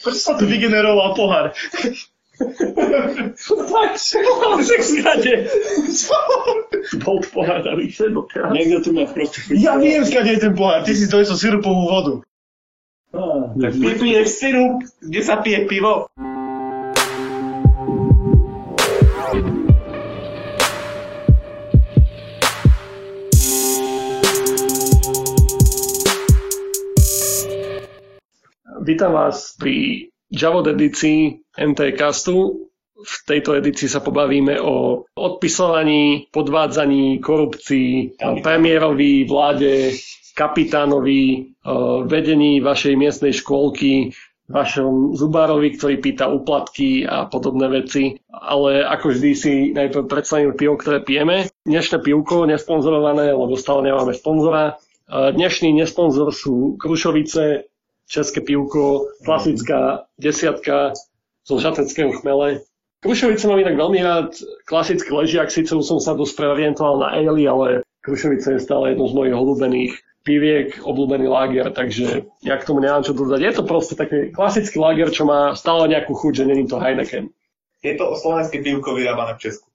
Prečo sa tu vygeneroval pohár? Tak, však skade. Bol pohár a vyše doteraz. Niekto tu má proste Ja viem, skade je ten pohár. Ty si dojesol sirupovú vodu. Tak vypiješ sirup, kde sa pije pivo. Vítam vás pri Javod edícii MT Castu. V tejto edícii sa pobavíme o odpisovaní, podvádzaní, korupcii, premiérovi, vláde, kapitánovi, o vedení vašej miestnej škôlky, vašom zubárovi, ktorý pýta úplatky a podobné veci. Ale ako vždy si najprv predstavíme pivo, ktoré pijeme. Dnešné pivko, nesponzorované, lebo stále nemáme sponzora. Dnešný nesponzor sú Krušovice, české pivko, klasická desiatka zo žateckého chmele. Krušovice mám inak veľmi rád, klasický ležiak, síce už som sa dosť preorientoval na ale, ale Krušovice je stále jedno z mojich obľúbených piviek, obľúbený lager, takže ja k tomu nemám čo dodať. Je to proste taký klasický lager, čo má stále nejakú chuť, že není to Heineken. Je to slovenské pivko vyrábané v Česku.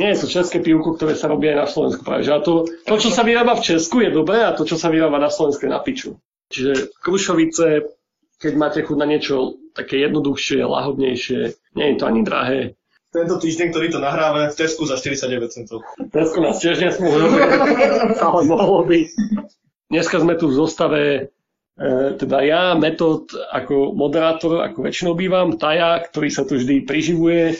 Nie je to české pivko, ktoré sa robí aj na Slovensku. Práve, že a to, to, čo sa vyrába v Česku, je dobré a to, čo sa vyrába na Slovensku, je na piču. Čiže Krušovice, keď máte chuť na niečo také jednoduchšie, lahodnejšie, nie je to ani drahé. Tento týždeň, ktorý to nahrávame v Tesku za 49 centov. Tesco nás tiež nesmú ale mohlo by. Dneska sme tu v zostave, e, teda ja, Metod ako moderátor, ako väčšinou bývam, Taja, ktorý sa tu vždy priživuje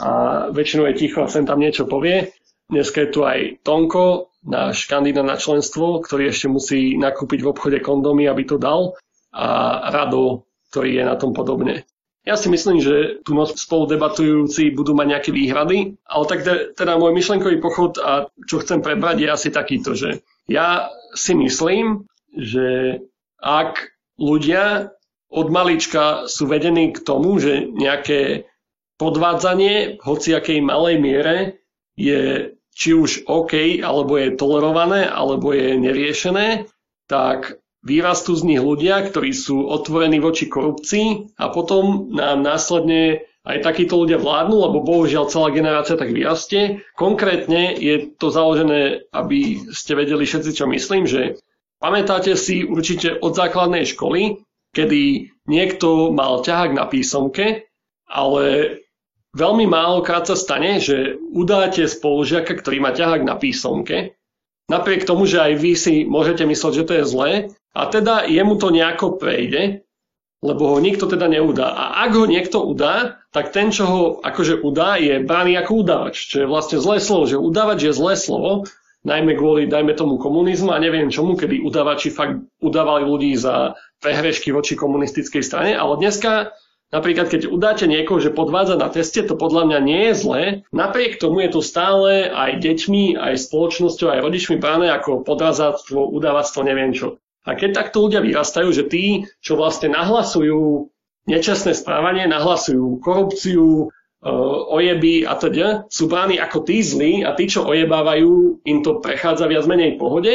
a väčšinou je ticho a sem tam niečo povie. Dneska je tu aj Tonko, náš kandidát na členstvo, ktorý ešte musí nakúpiť v obchode kondomy, aby to dal a Rado, ktorý je na tom podobne. Ja si myslím, že tu noc spolu debatujúci budú mať nejaké výhrady, ale tak teda môj myšlenkový pochod a čo chcem prebrať je asi takýto, že ja si myslím, že ak ľudia od malička sú vedení k tomu, že nejaké podvádzanie v hociakej malej miere je či už OK, alebo je tolerované, alebo je neriešené, tak vyrastú z nich ľudia, ktorí sú otvorení voči korupcii a potom nám následne aj takíto ľudia vládnu, lebo bohužiaľ celá generácia tak vyrastie. Konkrétne je to založené, aby ste vedeli všetci, čo myslím, že pamätáte si určite od základnej školy, kedy niekto mal ťahák na písomke, ale veľmi málokrát sa stane, že udáte spolužiaka, ktorý má ťahák na písomke, napriek tomu, že aj vy si môžete mysleť, že to je zlé, a teda jemu to nejako prejde, lebo ho nikto teda neudá. A ak ho niekto udá, tak ten, čo ho akože udá, je braný ako udávač, čo je vlastne zlé slovo, že udávač je zlé slovo, najmä kvôli, dajme tomu, komunizmu a neviem čomu, kedy udávači fakt udávali ľudí za prehrešky voči komunistickej strane, ale dneska Napríklad, keď udáte niekoho, že podvádza na teste, to podľa mňa nie je zlé. Napriek tomu je to stále aj deťmi, aj spoločnosťou, aj rodičmi bráne ako podvádzatvo, udávatstvo, neviem čo. A keď takto ľudia vyrastajú, že tí, čo vlastne nahlasujú nečestné správanie, nahlasujú korupciu, e, ojeby a teda, sú bráni ako tí zlí a tí, čo ojebávajú, im to prechádza viac menej v pohode,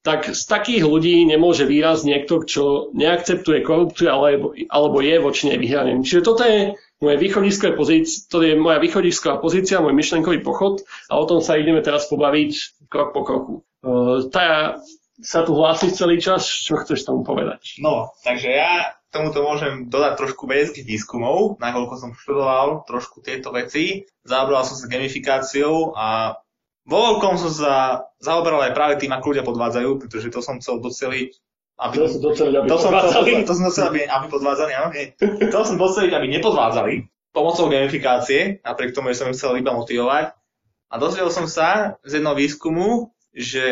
tak z takých ľudí nemôže výraz niekto, čo neakceptuje korupciu alebo, alebo je voči nej vyhraným. Čiže toto je moje východisková pozícia, to je moja východisková pozícia, môj myšlenkový pochod a o tom sa ideme teraz pobaviť krok po kroku. Uh, tá sa tu hlási celý čas, čo chceš tomu povedať? No, takže ja tomuto môžem dodať trošku vedeckých výskumov, nakoľko som študoval trošku tieto veci. Zaoberal som sa gamifikáciou a vo veľkom som sa zaoberal aj práve tým, ako ľudia podvádzajú, pretože to som chcel doceliť aby, to, doceliť, aby to som chcel, to som chcel, aby, aby podvádzali, áno, nie. To som doceliť, aby nepodvádzali pomocou gamifikácie, napriek tomu, že som im chcel iba motivovať. A dozvedel som sa z jedného výskumu, že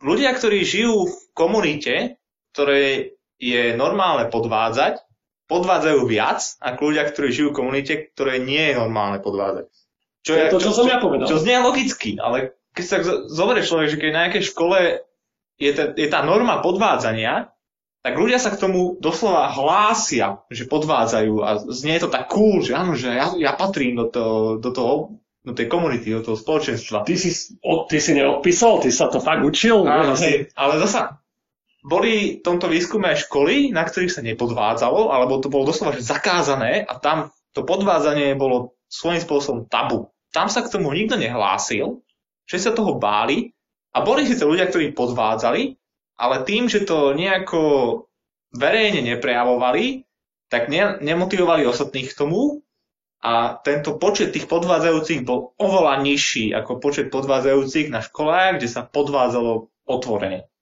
ľudia, ktorí žijú v komunite, ktoré je normálne podvádzať, podvádzajú viac ako ľudia, ktorí žijú v komunite, ktoré nie je normálne podvádzať. Čo je, to, čo, čo som ja povedal. Čo znie logicky, ale keď sa zoberie človek, že keď na nejakej škole je, ta, je tá norma podvádzania, tak ľudia sa k tomu doslova hlásia, že podvádzajú a znie to tak cool, že áno, že ja, ja patrím do toho, do toho do tej komunity, do toho spoločenstva. Ty si, o, ty si neodpísal, ty sa to fakt učil. Áno, si, ale zasa, boli v tomto výskume aj školy, na ktorých sa nepodvádzalo, alebo to bolo doslova že zakázané a tam to podvádzanie bolo svojím spôsobom tabu. Tam sa k tomu nikto nehlásil, že sa toho báli a boli síce ľudia, ktorí podvádzali, ale tým, že to nejako verejne neprejavovali, tak ne, nemotivovali ostatných k tomu a tento počet tých podvádzajúcich bol oveľa nižší ako počet podvádzajúcich na školách, kde sa podvádzalo otvorene.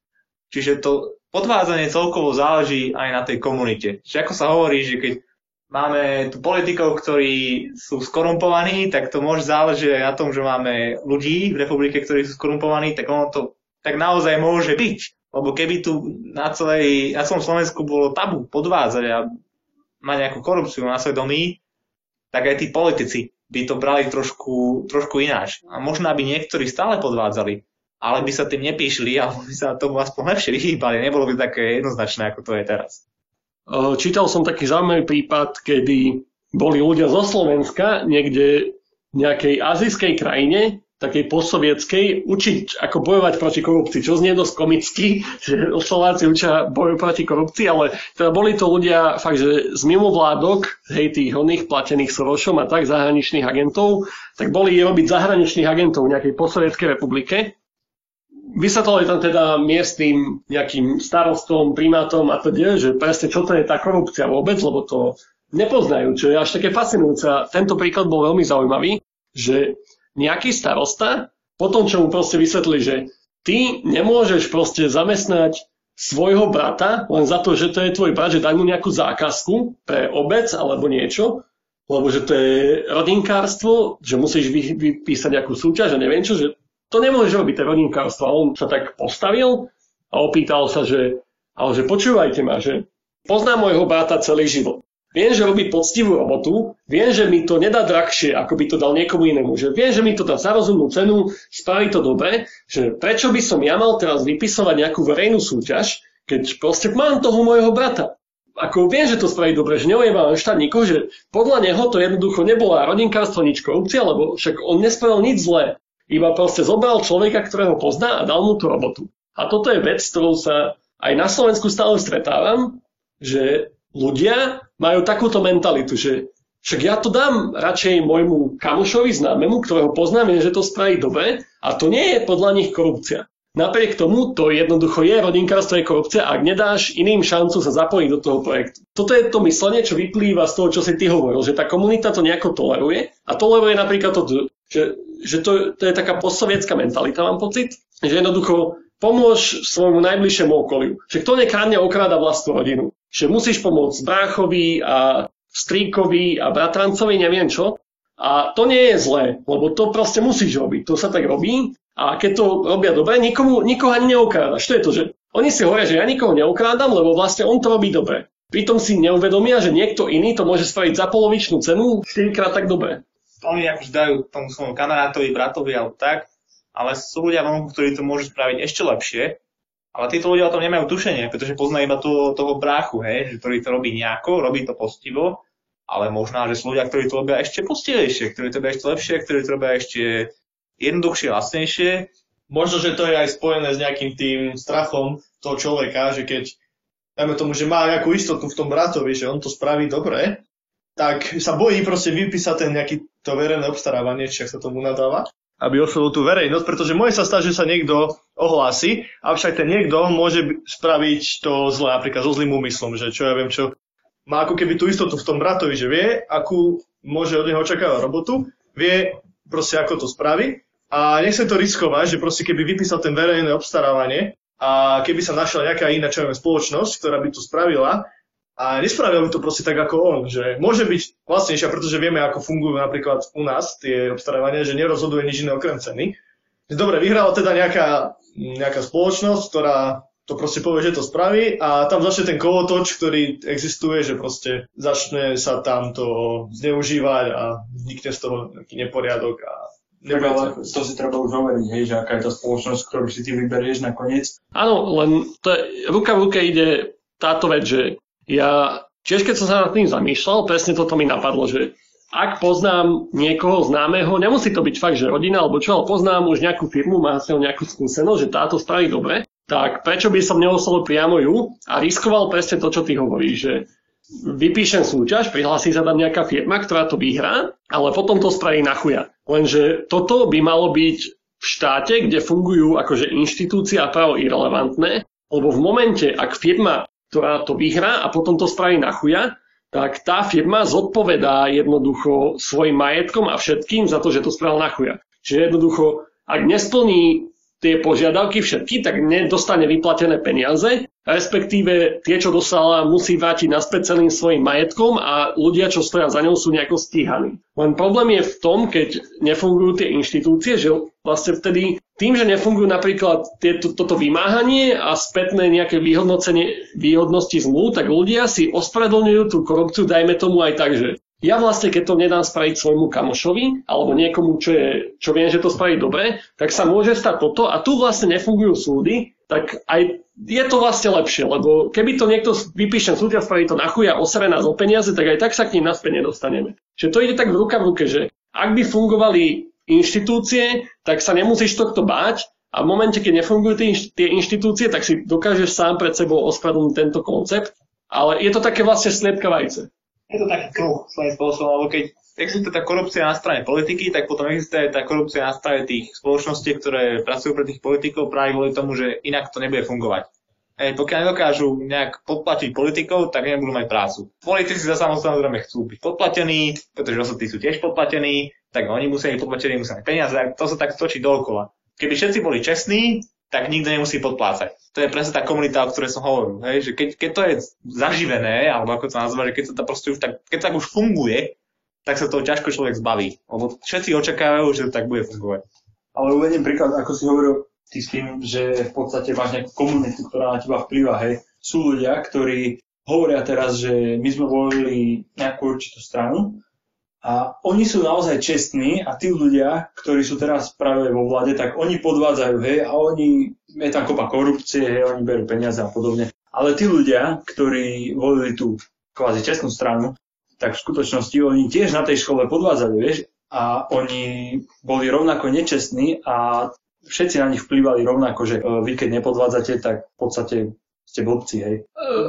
Čiže to podvádzanie celkovo záleží aj na tej komunite. Čiže ako sa hovorí, že keď máme tu politikov, ktorí sú skorumpovaní, tak to môže záležiť na tom, že máme ľudí v republike, ktorí sú skorumpovaní, tak ono to tak naozaj môže byť. Lebo keby tu na, celej, na celom Slovensku bolo tabu podvádzať a mať nejakú korupciu na svedomí, tak aj tí politici by to brali trošku, trošku ináč. A možno by niektorí stále podvádzali, ale by sa tým nepíšli, alebo by sa tomu aspoň lepšie vyhýbali. Nebolo by také jednoznačné, ako to je teraz. Čítal som taký zaujímavý prípad, kedy boli ľudia zo Slovenska niekde v nejakej azijskej krajine takej postsovietskej, učiť, ako bojovať proti korupcii, čo znie dosť komicky, že Slováci učia boju proti korupcii, ale teda boli to ľudia fakt, že z mimovládok, hej, tých oných platených Sorošom a tak, zahraničných agentov, tak boli robiť zahraničných agentov v nejakej postsovietskej republike. Vysvetlali tam teda miestnym nejakým starostom, primátom a teda, že presne čo to je tá korupcia vôbec, lebo to nepoznajú, čo je až také fascinujúce. Tento príklad bol veľmi zaujímavý, že nejaký starosta, potom čo mu proste vysvetli, že ty nemôžeš proste zamestnať svojho brata len za to, že to je tvoj brat, že daj mu nejakú zákazku pre obec alebo niečo, lebo že to je rodinkárstvo, že musíš vy, vypísať nejakú súťaž a neviem čo, že to nemôžeš robiť, to je rodinkárstvo. On sa tak postavil a opýtal sa, že ale že počúvajte ma, že poznám môjho brata celý život. Viem, že robí poctivú robotu, viem, že mi to nedá drahšie, ako by to dal niekomu inému. Že viem, že mi to dá za rozumnú cenu, spraví to dobre, že prečo by som ja mal teraz vypisovať nejakú verejnú súťaž, keď proste mám toho môjho brata. Ako viem, že to spraví dobre, že neujebám štátnikov, že podľa neho to jednoducho nebola rodinkárstvo, nič korupcia, lebo však on nespravil nič zlé. Iba proste zobral človeka, ktorého pozná a dal mu tú robotu. A toto je vec, ktorou sa aj na Slovensku stále stretávam, že ľudia majú takúto mentalitu, že však ja to dám radšej môjmu kamošovi známemu, ktorého poznám, že to spraví dobre a to nie je podľa nich korupcia. Napriek tomu to jednoducho je rodinkárstvo je korupcia, ak nedáš iným šancu sa zapojiť do toho projektu. Toto je to myslenie, čo vyplýva z toho, čo si ty hovoril, že tá komunita to nejako toleruje a toleruje napríklad to, že, že to, to je taká postsovietská mentalita, mám pocit, že jednoducho pomôž svojmu najbližšiemu okoliu. Že kto nekradne, okráda vlastnú rodinu že musíš pomôcť bráchovi a stríkovi a bratrancovi, neviem čo. A to nie je zlé, lebo to proste musíš robiť. To sa tak robí a keď to robia dobre, nikomu, nikoho ani neokrádaš. To je to, že oni si hovoria, že ja nikoho neokrádam, lebo vlastne on to robí dobre. Pritom si neuvedomia, že niekto iný to môže spraviť za polovičnú cenu 4 krát tak dobre. Oni akože dajú tomu svojmu kamarátovi, bratovi alebo tak, ale sú ľudia vonku, ktorí to môžu spraviť ešte lepšie ale títo ľudia o tom nemajú tušenie, pretože poznajú iba toho, toho bráchu, hej, že ktorý to robí nejako, robí to postivo, ale možná, že sú ľudia, ktorí to robia ešte postivejšie, ktorí to robia ešte lepšie, ktorí to robia ešte jednoduchšie, lacnejšie. Možno, že to je aj spojené s nejakým tým strachom toho človeka, že keď, dajme tomu, že má nejakú istotu v tom bratovi, že on to spraví dobre, tak sa bojí proste vypísať ten nejaký to verejné obstarávanie, či sa tomu nadáva aby oslovil tú verejnosť, pretože môže sa stať, že sa niekto ohlási, avšak ten niekto môže spraviť to zle, napríklad so zlým úmyslom, že čo ja viem čo, má ako keby tú istotu v tom bratovi, že vie, akú môže od neho očakávať robotu, vie proste ako to spraví a nechce to riskovať, že proste keby vypísal ten verejné obstarávanie a keby sa našla nejaká iná čo viem, spoločnosť, ktorá by to spravila, a nespravil by to proste tak ako on, že môže byť vlastnejšia, pretože vieme, ako fungujú napríklad u nás tie obstarávania, že nerozhoduje nič iné okrem ceny. Dobre, vyhrala teda nejaká, nejaká spoločnosť, ktorá to proste povie, že to spraví a tam začne ten kolotoč, ktorý existuje, že proste začne sa tam to zneužívať a vznikne z toho nejaký neporiadok a tak ale to si treba už hovoriť, hej, že aká je tá spoločnosť, ktorú si ty vyberieš nakoniec. Áno, len to je, ruka v ruke ide táto vec, že ja tiež keď som sa nad tým zamýšľal, presne toto mi napadlo, že ak poznám niekoho známeho, nemusí to byť fakt, že rodina alebo čo, ale poznám už nejakú firmu, má s ňou nejakú skúsenosť, že táto spraví dobre, tak prečo by som neoslovil priamo ju a riskoval presne to, čo ty hovoríš, že vypíšem súťaž, prihlási sa tam nejaká firma, ktorá to vyhrá, ale potom to spraví na chuja. Lenže toto by malo byť v štáte, kde fungujú akože inštitúcia a právo irrelevantné, lebo v momente, ak firma, ktorá to vyhrá a potom to spraví na chuja, tak tá firma zodpovedá jednoducho svojim majetkom a všetkým za to, že to spravil na chuja. Čiže jednoducho, ak nesplní tie požiadavky všetky, tak nedostane vyplatené peniaze, respektíve tie, čo dostala, musí vrátiť naspäť celým svojim majetkom a ľudia, čo stoja za ňou, sú nejako stíhaní. Len problém je v tom, keď nefungujú tie inštitúcie, že vlastne vtedy tým, že nefungujú napríklad tieto, toto vymáhanie a spätné nejaké vyhodnocenie výhodnosti zmluv, tak ľudia si ospravedlňujú tú korupciu, dajme tomu aj tak, že ja vlastne, keď to nedám spraviť svojmu kamošovi alebo niekomu, čo, je, čo viem, že to spraví dobre, tak sa môže stať toto a tu vlastne nefungujú súdy, tak aj je to vlastne lepšie, lebo keby to niekto vypíše súd a spraví to na chuja osere nás o peniaze, tak aj tak sa k ním naspäť nedostaneme. Čiže to ide tak v ruka v ruke, že ak by fungovali inštitúcie, tak sa nemusíš tohto báť a v momente, keď nefungujú tie, inštitúcie, tak si dokážeš sám pred sebou ospravedlniť tento koncept. Ale je to také vlastne sliepka vajce je to taký kruh svojím spôsobom, lebo keď existuje tá korupcia na strane politiky, tak potom existuje tá korupcia na strane tých spoločností, ktoré pracujú pre tých politikov práve kvôli tomu, že inak to nebude fungovať. Ej, pokiaľ nedokážu nejak podplatiť politikov, tak nebudú mať prácu. Politici sa samozrejme chcú byť podplatení, pretože osoby sú tiež podplatení, tak oni musia byť podplatení, musia mať peniaze, to sa tak točí dookola. Keby všetci boli čestní, tak nikto nemusí podplácať. To je presne tá komunita, o ktorej som hovoril. Hej? Že keď, keď to je zaživené, alebo ako to nazvať, že keď to proste už tak, keď tak už funguje, tak sa toho ťažko človek zbaví. Lebo všetci očakávajú, že to tak bude fungovať. Ale uvediem príklad, ako si hovoril ty s tým, že v podstate máš nejakú komunitu, ktorá na teba vplyva. Hej. Sú ľudia, ktorí hovoria teraz, že my sme volili nejakú určitú stranu a oni sú naozaj čestní a tí ľudia, ktorí sú teraz práve vo vláde, tak oni podvádzajú, hej, a oni, je tam kopa korupcie, hej, oni berú peniaze a podobne. Ale tí ľudia, ktorí volili tú kvázi čestnú stranu, tak v skutočnosti oni tiež na tej škole podvádzali, vieš, a oni boli rovnako nečestní a všetci na nich vplývali rovnako, že e, vy keď nepodvádzate, tak v podstate ste blbci, hej.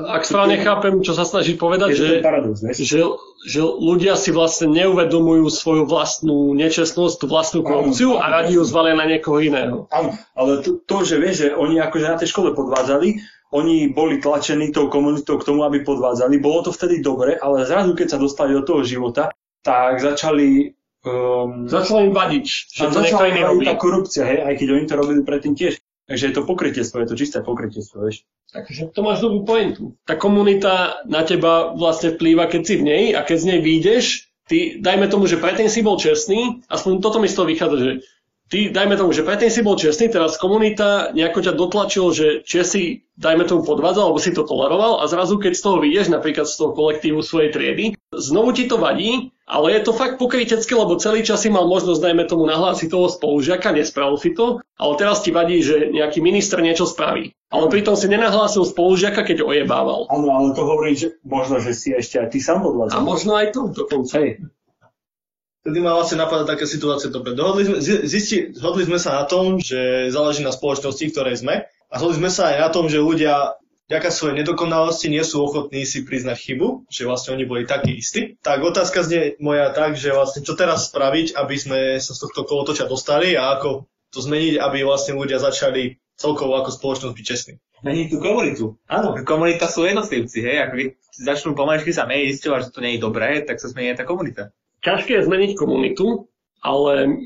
Ak správne chápem, čo sa snaží povedať, že, paradox, že, že ľudia si vlastne neuvedomujú svoju vlastnú nečestnosť, tú vlastnú korupciu a radi ju zvalia na niekoho iného. Áno, ale to, to, že vieš, že oni akože na tej škole podvádzali, oni boli tlačení tou komunitou k tomu, aby podvádzali. Bolo to vtedy dobre, ale zrazu, keď sa dostali do toho života, tak začali Um, začalo im vadiť, že to niekto iný robí. tá korupcia, hej, aj keď oni to robili predtým tiež. Takže je to pokrytiestvo, je to čisté pokrytiestvo, vieš. Takže to máš dobrú pointu. Tá komunita na teba vlastne vplýva, keď si v nej a keď z nej vyjdeš, ty, dajme tomu, že predtým si bol čestný, aspoň toto mi z toho vychádza, že ty, dajme tomu, že predtým si bol čestný, teraz komunita nejako ťa dotlačil, že si, dajme tomu, podvádzal, alebo si to toleroval a zrazu, keď z toho vyjdeš, napríklad z toho kolektívu svojej triedy, znovu ti to vadí, ale je to fakt pokrytecké, lebo celý čas si mal možnosť, dajme tomu, nahlásiť toho spolužiaka, nespravil si to, ale teraz ti vadí, že nejaký minister niečo spraví. Ale pritom si nenahlásil spolužiaka, keď ojebával. Áno, ale to hovorí, že možno, že si ešte aj ty sám podvádzal. A možno aj to dokonca. Hej. Vtedy ma vlastne napadá také situácie, dobre, dohodli sme, zisti, zhodli sme sa na tom, že záleží na spoločnosti, ktorej sme a zhodli sme sa aj na tom, že ľudia vďaka svojej nedokonalosti nie sú ochotní si priznať chybu, že vlastne oni boli takí istí. Tak otázka znie moja tak, že vlastne čo teraz spraviť, aby sme sa z tohto kolotoča dostali a ako to zmeniť, aby vlastne ľudia začali celkovo ako spoločnosť byť čestní. Meniť tú komunitu. Áno, komunita sú jednotlivci, hej, ak začnú pomaličky sa meniť, že to nie je dobré, tak sa zmení tá komunita ťažké je zmeniť komunitu, ale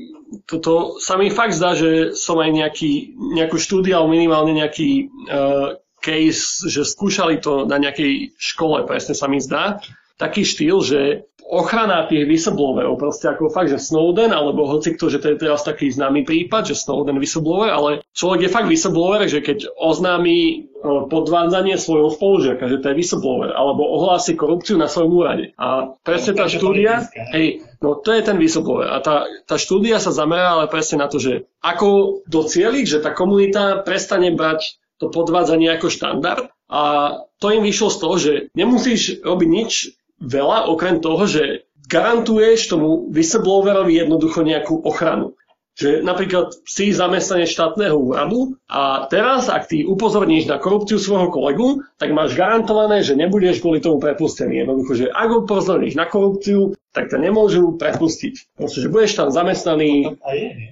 toto sa mi fakt zdá, že som aj nejaký, nejakú štúdiu, alebo minimálne nejaký uh, case, že skúšali to na nejakej škole, presne sa mi zdá, taký štýl, že ochrana tých whistleblowerov, proste ako fakt, že Snowden, alebo hoci kto, že to je teraz taký známy prípad, že Snowden whistleblower, ale človek je fakt whistleblower, že keď oznámi e, podvádzanie svojho spolužiaka, že to je whistleblower, alebo ohlási korupciu na svojom úrade. A presne tá štúdia, hej, no to je ten whistleblower. A tá, tá štúdia sa zamerala presne na to, že ako docieliť, že tá komunita prestane brať to podvádzanie ako štandard a to im vyšlo z toho, že nemusíš robiť nič veľa, okrem toho, že garantuješ tomu whistleblowerovi jednoducho nejakú ochranu. že napríklad si zamestnanie štátneho úradu a teraz, ak ty upozorníš na korupciu svojho kolegu, tak máš garantované, že nebudeš kvôli tomu prepustený. Jednoducho, že ak upozorníš na korupciu, tak ťa nemôžu prepustiť. Proste, že budeš tam zamestnaný.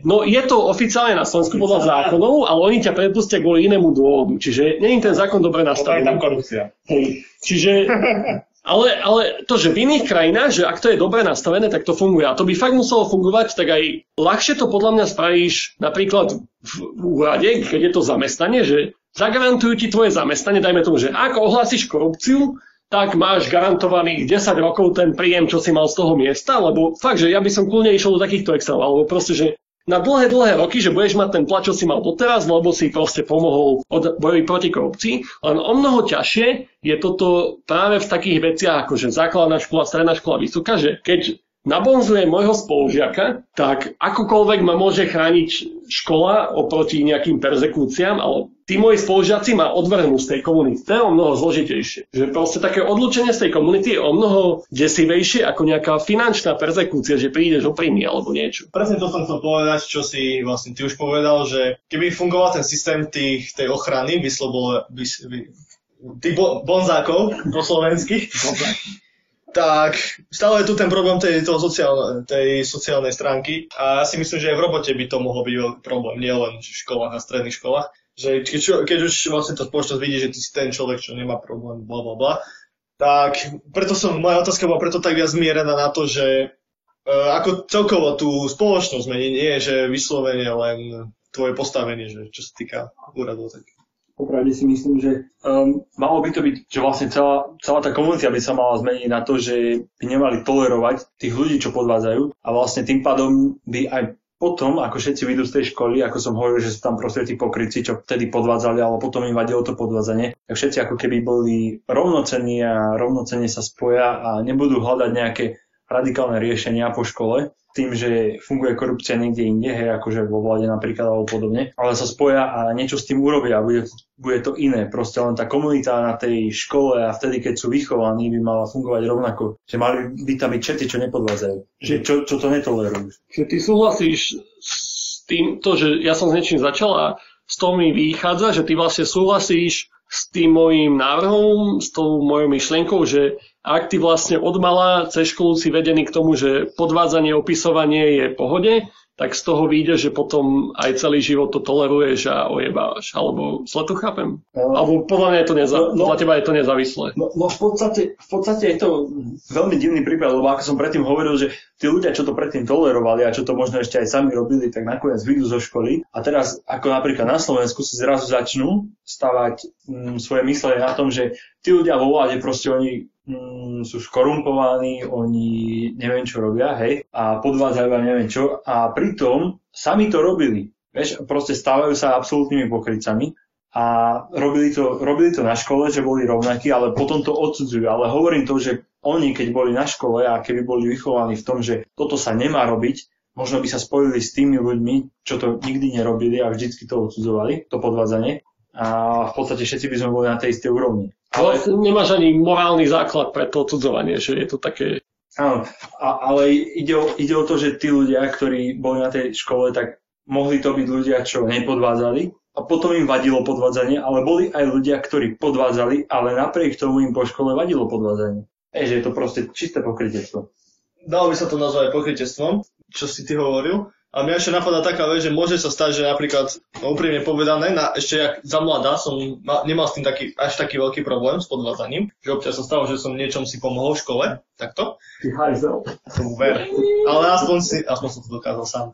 No je to oficiálne na Slovensku podľa zákonov, ale oni ťa prepustia kvôli inému dôvodu. Čiže nie je ten zákon dobre nastavený. tam korupcia. Hej. Čiže ale, ale to, že v iných krajinách, že ak to je dobre nastavené, tak to funguje. A to by fakt muselo fungovať, tak aj ľahšie to podľa mňa spravíš napríklad v úrade, keď je to zamestnanie, že zagarantujú ti tvoje zamestnanie, dajme tomu, že ak ohlásiš korupciu, tak máš garantovaných 10 rokov ten príjem, čo si mal z toho miesta, lebo fakt, že ja by som kľudne išiel do takýchto Excel, alebo proste, že na dlhé, dlhé roky, že budeš mať ten plat, čo si mal doteraz, lebo si proste pomohol od boji proti korupcii. Len o mnoho ťažšie je toto práve v takých veciach, ako že základná škola, stredná škola, vysoká, že keď nabonzuje môjho spolužiaka, tak akokoľvek ma môže chrániť škola oproti nejakým perzekúciám, ale tí moji spolužiaci ma odvrhnú z tej komunity. To je o mnoho zložitejšie. Že proste také odlúčenie z tej komunity je o mnoho desivejšie ako nejaká finančná perzekúcia, že prídeš o príjmy alebo niečo. Presne to som chcel povedať, čo si vlastne ty už povedal, že keby fungoval ten systém tých, tej ochrany, vyslobo, vys, vy, tých bo, bonzákov po slovensky, tak stále je tu ten problém tej, toho sociálne, tej sociálnej stránky a ja si myslím, že aj v robote by to mohol byť problém, nielen v školách a stredných školách že keď, keď už vlastne tá spoločnosť vidí, že ty si ten človek, čo nemá problém, bla bla bla, tak preto som, moja otázka bola preto tak viac zmierená na to, že uh, ako celkovo tú spoločnosť mení, nie že vyslovene len tvoje postavenie, že čo sa týka úradov. Tak. Popravde si myslím, že um, malo by to byť, že vlastne celá, celá tá komunita by sa mala zmeniť na to, že by nemali tolerovať tých ľudí, čo podvádzajú. A vlastne tým pádom by aj potom, ako všetci vyjdú z tej školy, ako som hovoril, že sú tam proste tí pokryci, čo vtedy podvádzali, ale potom im vadilo to podvádzanie, tak všetci ako keby boli rovnocenní a rovnocenne sa spoja a nebudú hľadať nejaké radikálne riešenia po škole, tým, že funguje korupcia niekde inde, hej, akože vo vláde napríklad alebo podobne, ale sa spoja a niečo s tým urobia a bude, bude to iné. Proste len tá komunita na tej škole a vtedy, keď sú vychovaní, by mala fungovať rovnako. Že mali by tam byť všetci, čo nepodvádzajú. Že čo, čo to netolerujú. Ty súhlasíš s tým, to, že ja som s niečím začal a z toho mi vychádza, že ty vlastne súhlasíš s tým môjim návrhom, s tou mojou myšlienkou, že ak ty vlastne od mala cez školu si vedený k tomu, že podvádzanie, opisovanie je pohode, tak z toho vyjde, že potom aj celý život to toleruješ a ojebávaš. Alebo zle to chápem? No, Alebo podľa mňa je to neza- no, no, podľa teba je to nezávislé. No, no v, podstate, v podstate je to veľmi divný prípad, lebo ako som predtým hovoril, že tí ľudia, čo to predtým tolerovali a čo to možno ešte aj sami robili, tak nakoniec vyjdú zo školy. A teraz, ako napríklad na Slovensku, si zrazu začnú stavať mm, svoje myslenie na tom, že tí ľudia vo vláde proste oni mm, sú skorumpovaní, oni neviem čo robia, hej, a podvádzajú a neviem čo. A pritom sami to robili. Vieš, proste stávajú sa absolútnymi pokrycami a robili to, robili to na škole, že boli rovnakí, ale potom to odsudzujú. Ale hovorím to, že oni, keď boli na škole a keby boli vychovaní v tom, že toto sa nemá robiť, možno by sa spojili s tými ľuďmi, čo to nikdy nerobili a vždycky to odsudzovali, to podvádzanie. A v podstate všetci by sme boli na tej istej úrovni. Ale nemáš ani morálny základ pre to odsudzovanie, že je to také... Áno, ale ide o, ide o to, že tí ľudia, ktorí boli na tej škole, tak mohli to byť ľudia, čo nepodvádzali a potom im vadilo podvádzanie, ale boli aj ľudia, ktorí podvádzali, ale napriek tomu im po škole vadilo podvádzanie. Ej, že je to proste čisté pokrytectvo. Dalo by sa to nazvať pokrytectvom, čo si ty hovoril. A mňa ešte napadá taká vec, že môže sa stať, že napríklad, no úprimne povedané, na, ešte jak za mladá som ma, nemal s tým taký, až taký veľký problém s podvádzaním, že občas sa stalo, že som niečom si pomohol v škole, takto. Ty hajzel. Som ver. Ale aspoň, si, aspoň som to dokázal sám.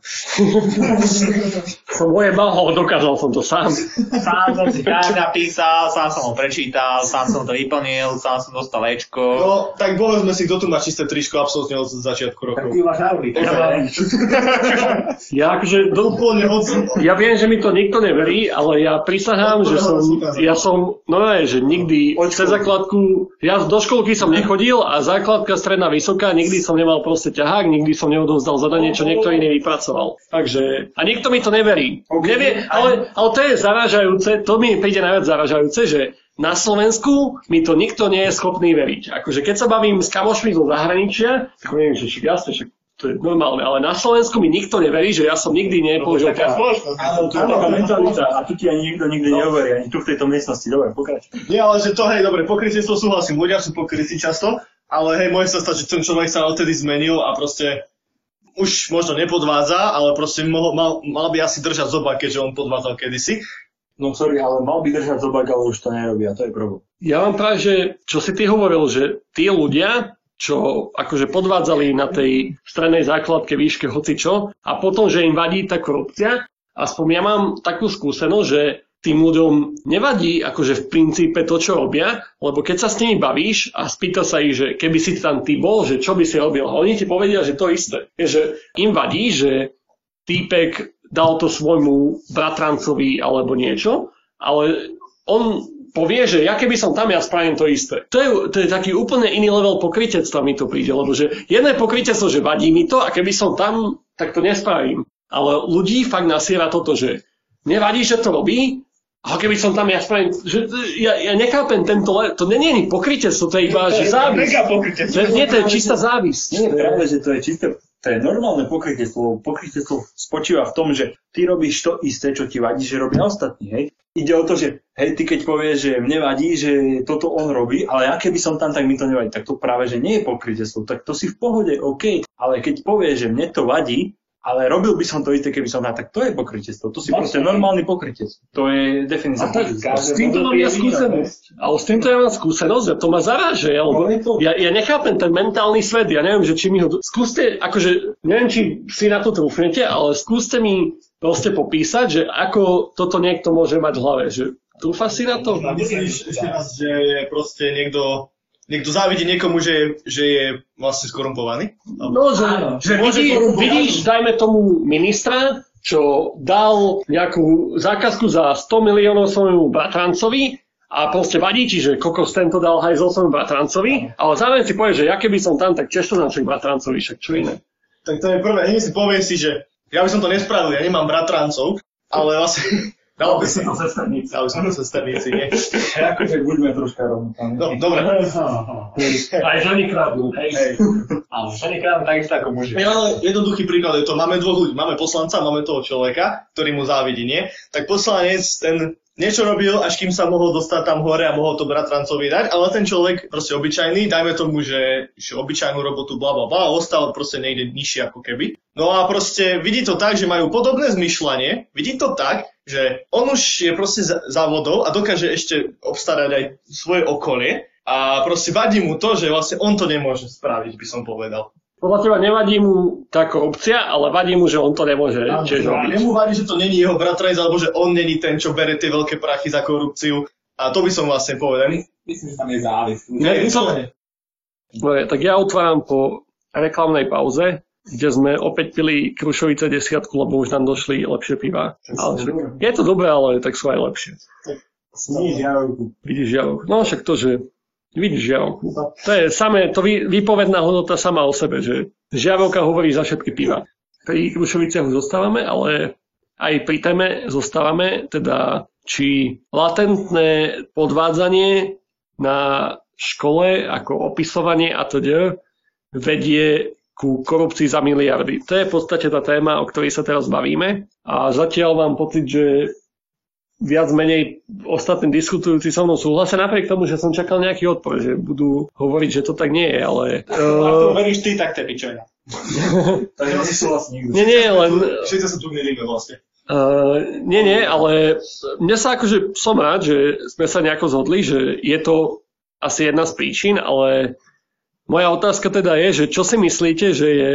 som moje maho, dokázal som to sám. Sám som si tak napísal, sám som ho prečítal, sám som to vyplnil, sám som dostal Ečko. No, tak povedzme si, kto tu má čisté tričko absolútne od začiatku roku. Tak ty máš Ja akože, do, ja viem, že mi to nikto neverí, ale ja prisahám, že som, ja som, no ne, že nikdy cez základku, ja do školky som nechodil a základka stredná vysoká, nikdy som nemal proste ťahák, nikdy som neodovzdal zadanie, čo niekto iný vypracoval. Takže, a nikto mi to neverí. Nevie, ale, ale to je zaražajúce, to mi príde najviac zaražajúce, že na Slovensku mi to nikto nie je schopný veriť. Akože keď sa bavím s kamošmi zo zahraničia, tak neviem, že však jasne, však to je normálne, ale na Slovensku mi nikto neverí, že ja som nikdy nepoužil Taká spoločnosť. Áno, to je taká mentalita a tu ti ani nikto nikdy No. neuverí, ani tu v tejto miestnosti. Dobre, pokračuj. Nie, ale že to, hej, dobre, pokrytectvo súhlasím, ľudia sú pokrytí často, ale hej, môže sa stať, že ten človek sa odtedy zmenil a proste už možno nepodvádza, ale proste mohol, mal, mal by asi držať zoba, keďže on podvádzal kedysi. No sorry, ale mal by držať zobak, ale už to nerobí a to je problém. Ja mám práve, že čo si ty hovoril, že tí ľudia, čo akože podvádzali na tej strednej základke, výške, hocičo, a potom, že im vadí tá korupcia, aspoň ja mám takú skúsenosť, že tým ľuďom nevadí akože v princípe to, čo robia, lebo keď sa s nimi bavíš a spýta sa ich, že keby si tam ty bol, že čo by si robil, oni ti povedia, že to isté. Že im vadí, že týpek dal to svojmu bratrancovi alebo niečo, ale on povie, že ja keby som tam, ja spravím to isté. To je, to je taký úplne iný level pokrytectva mi to príde, lebo že jedné pokrytectvo, že vadí mi to a keby som tam, tak to nespravím. Ale ľudí fakt nasiera toto, že nevadí, že to robí, a keby som tam ja spravím, že ja, ja nechápem tento, le- to nie je ani pokrytectvo, to je iba, že závisť. Mega pokrytectvo. To nie, to je čistá závisť. Nie, práve, že to je čisté, to je normálne pokrytectvo. lebo Pokrytectvo spočíva v tom, že ty robíš to isté, čo ti vadí, že robia ostatní, hej. Ide o to, že hej, ty keď povieš, že mne vadí, že toto on robí, ale ja keby som tam, tak mi to nevadí. Tak to práve, že nie je pokrytectvo. Tak to si v pohode, OK. Ale keď povieš, že mne to vadí, ale robil by som to isté, keby som tak to je pokrytectvo. To si proste normálny pokrytec. To je definícia pokrytectva. S týmto mám ja skúsenosť. Ale s týmto ja mám skúsenosť a to ma zaráže, lebo ja, ja nechápem ten mentálny svet, ja neviem, že či mi ho... Skúste, akože, neviem, či si na to trúfnete, ale skúste mi proste popísať, že ako toto niekto môže mať v hlave, že trúfa si na to? A myslíš ešte raz, že je proste niekto, niekto závidí niekomu, že, je- že je vlastne skorumpovaný? No, že, Áno, že môže vidí, vidíš, dajme tomu ministra, čo dal nejakú zákazku za 100 miliónov svojmu bratrancovi a proste vadí ti, že kokos tento dal hajzel svojmu bratrancovi, ale zároveň si povie, že ja keby som tam, tak tiež to dám bratrancovi, však čo iné. Tak to je prvé, hneď si povie si, že ja by som to nespravil, ja nemám bratrancov, ale vlastne dal by si to sesterníci. dal by som to sesternici, nie? Akože buďme troška rovnoprávni. No, dobre. Aj ženy kradnú, hej. Hej. Áno, ženy kráľom takisto ako muži. Ja, ale jednoduchý príklad je to, máme dvoch ľudí, máme poslanca, máme toho človeka, ktorý mu závidí, nie? Tak poslanec, ten niečo robil, až kým sa mohol dostať tam hore a mohol to bratrancovi dať, ale ten človek, proste obyčajný, dajme tomu, že, že obyčajnú robotu, bla bla bla, a ostal proste niekde nižšie ako keby. No a proste vidí to tak, že majú podobné zmyšľanie, vidí to tak, že on už je proste za- závodov a dokáže ešte obstarať aj svoje okolie a proste vadí mu to, že vlastne on to nemôže spraviť, by som povedal. Podľa teba nevadí mu tá korupcia, ale vadí mu, že on to nemôže tiež robiť. Jemu vadí, že to není jeho bratranec, alebo že on není ten, čo bere tie veľké prachy za korupciu. A to by som vlastne povedal. Myslím, že tam je závis. Ne, to, Dobre, tak ja otváram po reklamnej pauze, kde sme opäť pili Krušovice desiatku, lebo už nám došli lepšie piva. Ale však, je to dobré, ale tak sú aj lepšie. Sníž jarovku. Vidíš žiarovku. No však to, že vidíš žiarovku. To je samé, to výpovedná hodnota sama o sebe, že žiarovka hovorí za všetky piva. Pri Krušoviciach už zostávame, ale aj pri téme zostávame, teda či latentné podvádzanie na škole ako opisovanie a teda vedie ku korupcii za miliardy. To je v podstate tá téma, o ktorej sa teraz bavíme. A zatiaľ mám pocit, že viac menej ostatní diskutujúci so mnou súhlasia, napriek tomu, že som čakal nejaký odpor, že budú hovoriť, že to tak nie je, ale... Ak to Uh, veríš ty, tak. Takže nesúhlasí nikto. nie, nie, len... všetci sa tu milíme vlastne. Uh, nie, nie, ale mne sa akože som rád, že sme sa nejako zhodli, že je to asi jedna z príčin, ale moja otázka teda je, že čo si myslíte, že je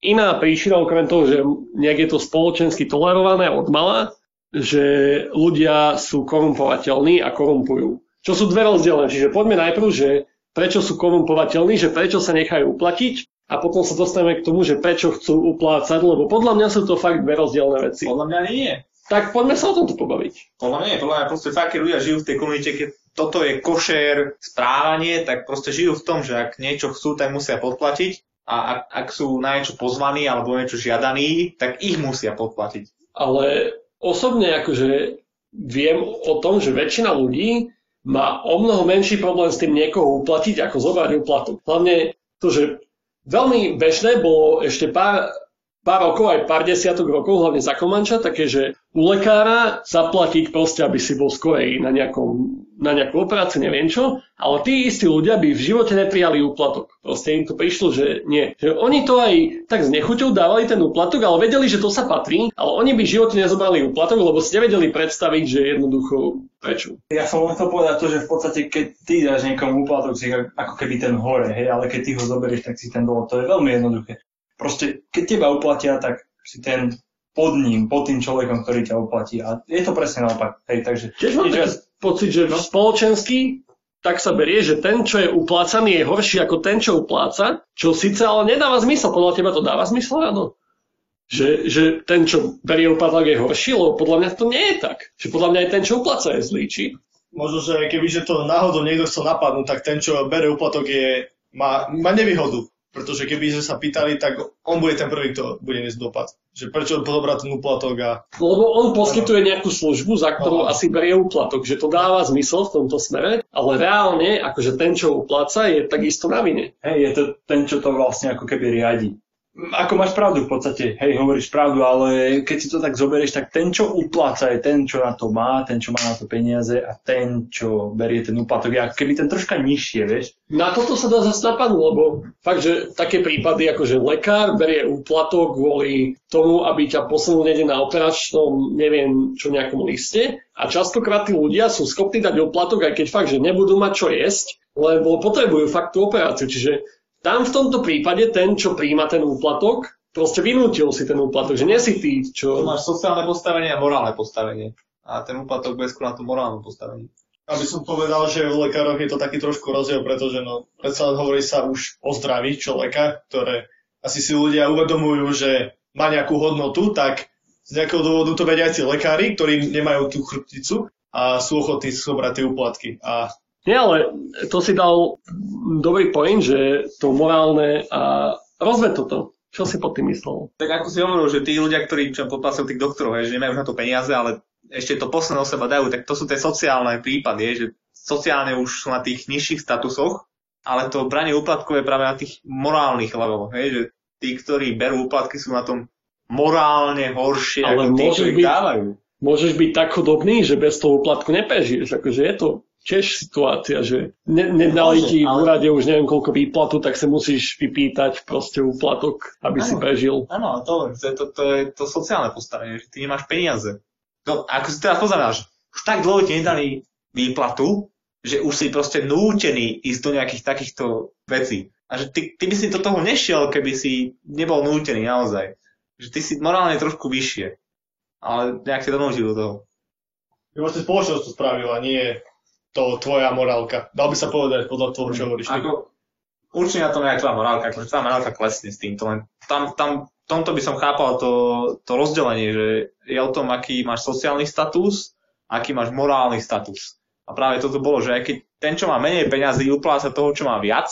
iná príčina, okrem toho, že nejak je to spoločensky tolerované od mala, že ľudia sú korumpovateľní a korumpujú. Čo sú dve rozdielne. Čiže poďme najprv, že prečo sú korumpovateľní, že prečo sa nechajú uplatiť a potom sa dostaneme k tomu, že prečo chcú uplácať, lebo podľa mňa sú to fakt dve rozdielne veci. Podľa mňa nie. Tak poďme sa o tomto pobaviť. Podľa mňa nie. Podľa mňa proste fakt, keď ľudia žijú v tej komunite, keď toto je košer správanie, tak proste žijú v tom, že ak niečo chcú, tak musia podplatiť a ak, ak sú na niečo pozvaní alebo niečo žiadaní, tak ich musia podplatiť. Ale osobne akože viem o tom, že väčšina ľudí má o mnoho menší problém s tým niekoho uplatiť, ako zobrať úplatok. Hlavne to, že veľmi bežné bolo ešte pár, pár rokov, aj pár desiatok rokov, hlavne za Komanča, také, že u lekára zaplatiť proste, aby si bol skorej na, nejakom, na nejakú operáciu, neviem čo, ale tí istí ľudia by v živote neprijali úplatok. Proste im to prišlo, že nie. Že oni to aj tak nechuťou dávali ten úplatok, ale vedeli, že to sa patrí, ale oni by v živote nezobrali úplatok, lebo si nevedeli predstaviť, že jednoducho prečo. Ja som chcel povedať to, že v podstate, keď ty dáš niekomu úplatok, si ako keby ten hore, hej, ale keď ty ho zoberieš, tak si ten dole. To je veľmi jednoduché proste, keď teba uplatia, tak si ten pod ním, pod tým človekom, ktorý ťa uplatí. A je to presne naopak. Hej, takže, Tiež mám taký pocit, že no? spoločenský tak sa berie, že ten, čo je uplácaný, je horší ako ten, čo upláca, čo síce ale nedáva zmysel. Podľa teba to dáva zmysel, áno? Že, že ten, čo berie uplatok, je horší, lebo podľa mňa to nie je tak. Že podľa mňa aj ten, čo upláca, je zlý, či? Možno, že keby že to náhodou niekto chcel napadnúť, tak ten, čo berie uplatok, je, má, má nevýhodu. Pretože keby sme sa pýtali, tak on bude ten prvý, kto bude niesť dopad. Že prečo zobrať ten úplatok a... Lebo on poskytuje nejakú službu, za ktorú no. asi berie úplatok, že to dáva zmysel v tomto smere, ale reálne, akože ten, čo upláca, je takisto na vine. Hej, je to ten, čo to vlastne ako keby riadi ako máš pravdu v podstate, hej, hovoríš pravdu, ale keď si to tak zoberieš, tak ten, čo upláca, je ten, čo na to má, ten, čo má na to peniaze a ten, čo berie ten úplatok, je keby ten troška nižšie, vieš. Na toto sa dá zase napadnúť, lebo fakt, že také prípady, ako že lekár berie úplatok kvôli tomu, aby ťa posunul niekde na operačnom, neviem čo nejakom liste a častokrát tí ľudia sú schopní dať úplatok, aj keď fakt, že nebudú mať čo jesť, lebo potrebujú fakt tú operáciu. Čiže tam v tomto prípade ten, čo príjma ten úplatok, proste vynútil si ten úplatok, že nie si ty, čo... To máš sociálne postavenie a morálne postavenie. A ten úplatok bude skôr na to morálne postavenie. Aby som povedal, že u lekároch je to taký trošku rozdiel, pretože no, predsa hovorí sa už o zdraví človeka, ktoré asi si ľudia uvedomujú, že má nejakú hodnotu, tak z nejakého dôvodu to vedia aj tí lekári, ktorí nemajú tú chrbticu a sú ochotní zobrať tie úplatky. A nie, ale to si dal dobrý point, že to morálne a rozved toto. Čo si pod tým myslel? Tak ako si hovoril, že tí ľudia, ktorí čo podpasujú tých doktorov, že nemajú na to peniaze, ale ešte to posledné o seba dajú, tak to sú tie sociálne prípady, že sociálne už sú na tých nižších statusoch, ale to branie úplatkov je práve na tých morálnych leveloch, že tí, ktorí berú úplatky, sú na tom morálne horšie, ale ako tí, čo ich byť, dávajú. Môžeš byť tak chudobný, že bez toho úplatku neprežiješ. Akože je to tiež situácia, že ne, nedali ti v úrade už neviem koľko výplatu, tak sa musíš vypýtať proste úplatok, aby ano, si prežil. Áno, to, to, to, to je to sociálne postavenie, že ty nemáš peniaze. No, ako si teraz pozeráš, už tak dlho ti nedali výplatu, že už si proste nútený ísť do nejakých takýchto vecí. A že ty, ty by si do toho nešiel, keby si nebol nútený naozaj. Že ty si morálne trošku vyššie. Ale nejak si donútil do toho. Vlastne spoločnosť to spravila, nie to tvoja morálka. Dal by sa povedať podľa toho, čo hovoríš. Ako, určite na tom je aj tvoja morálka, akože tvoja morálka klesne s týmto, len tam, tam tomto by som chápal to, to rozdelenie, že je o tom, aký máš sociálny status, aký máš morálny status. A práve toto bolo, že aj keď ten, čo má menej peňazí, upláca toho, čo má viac,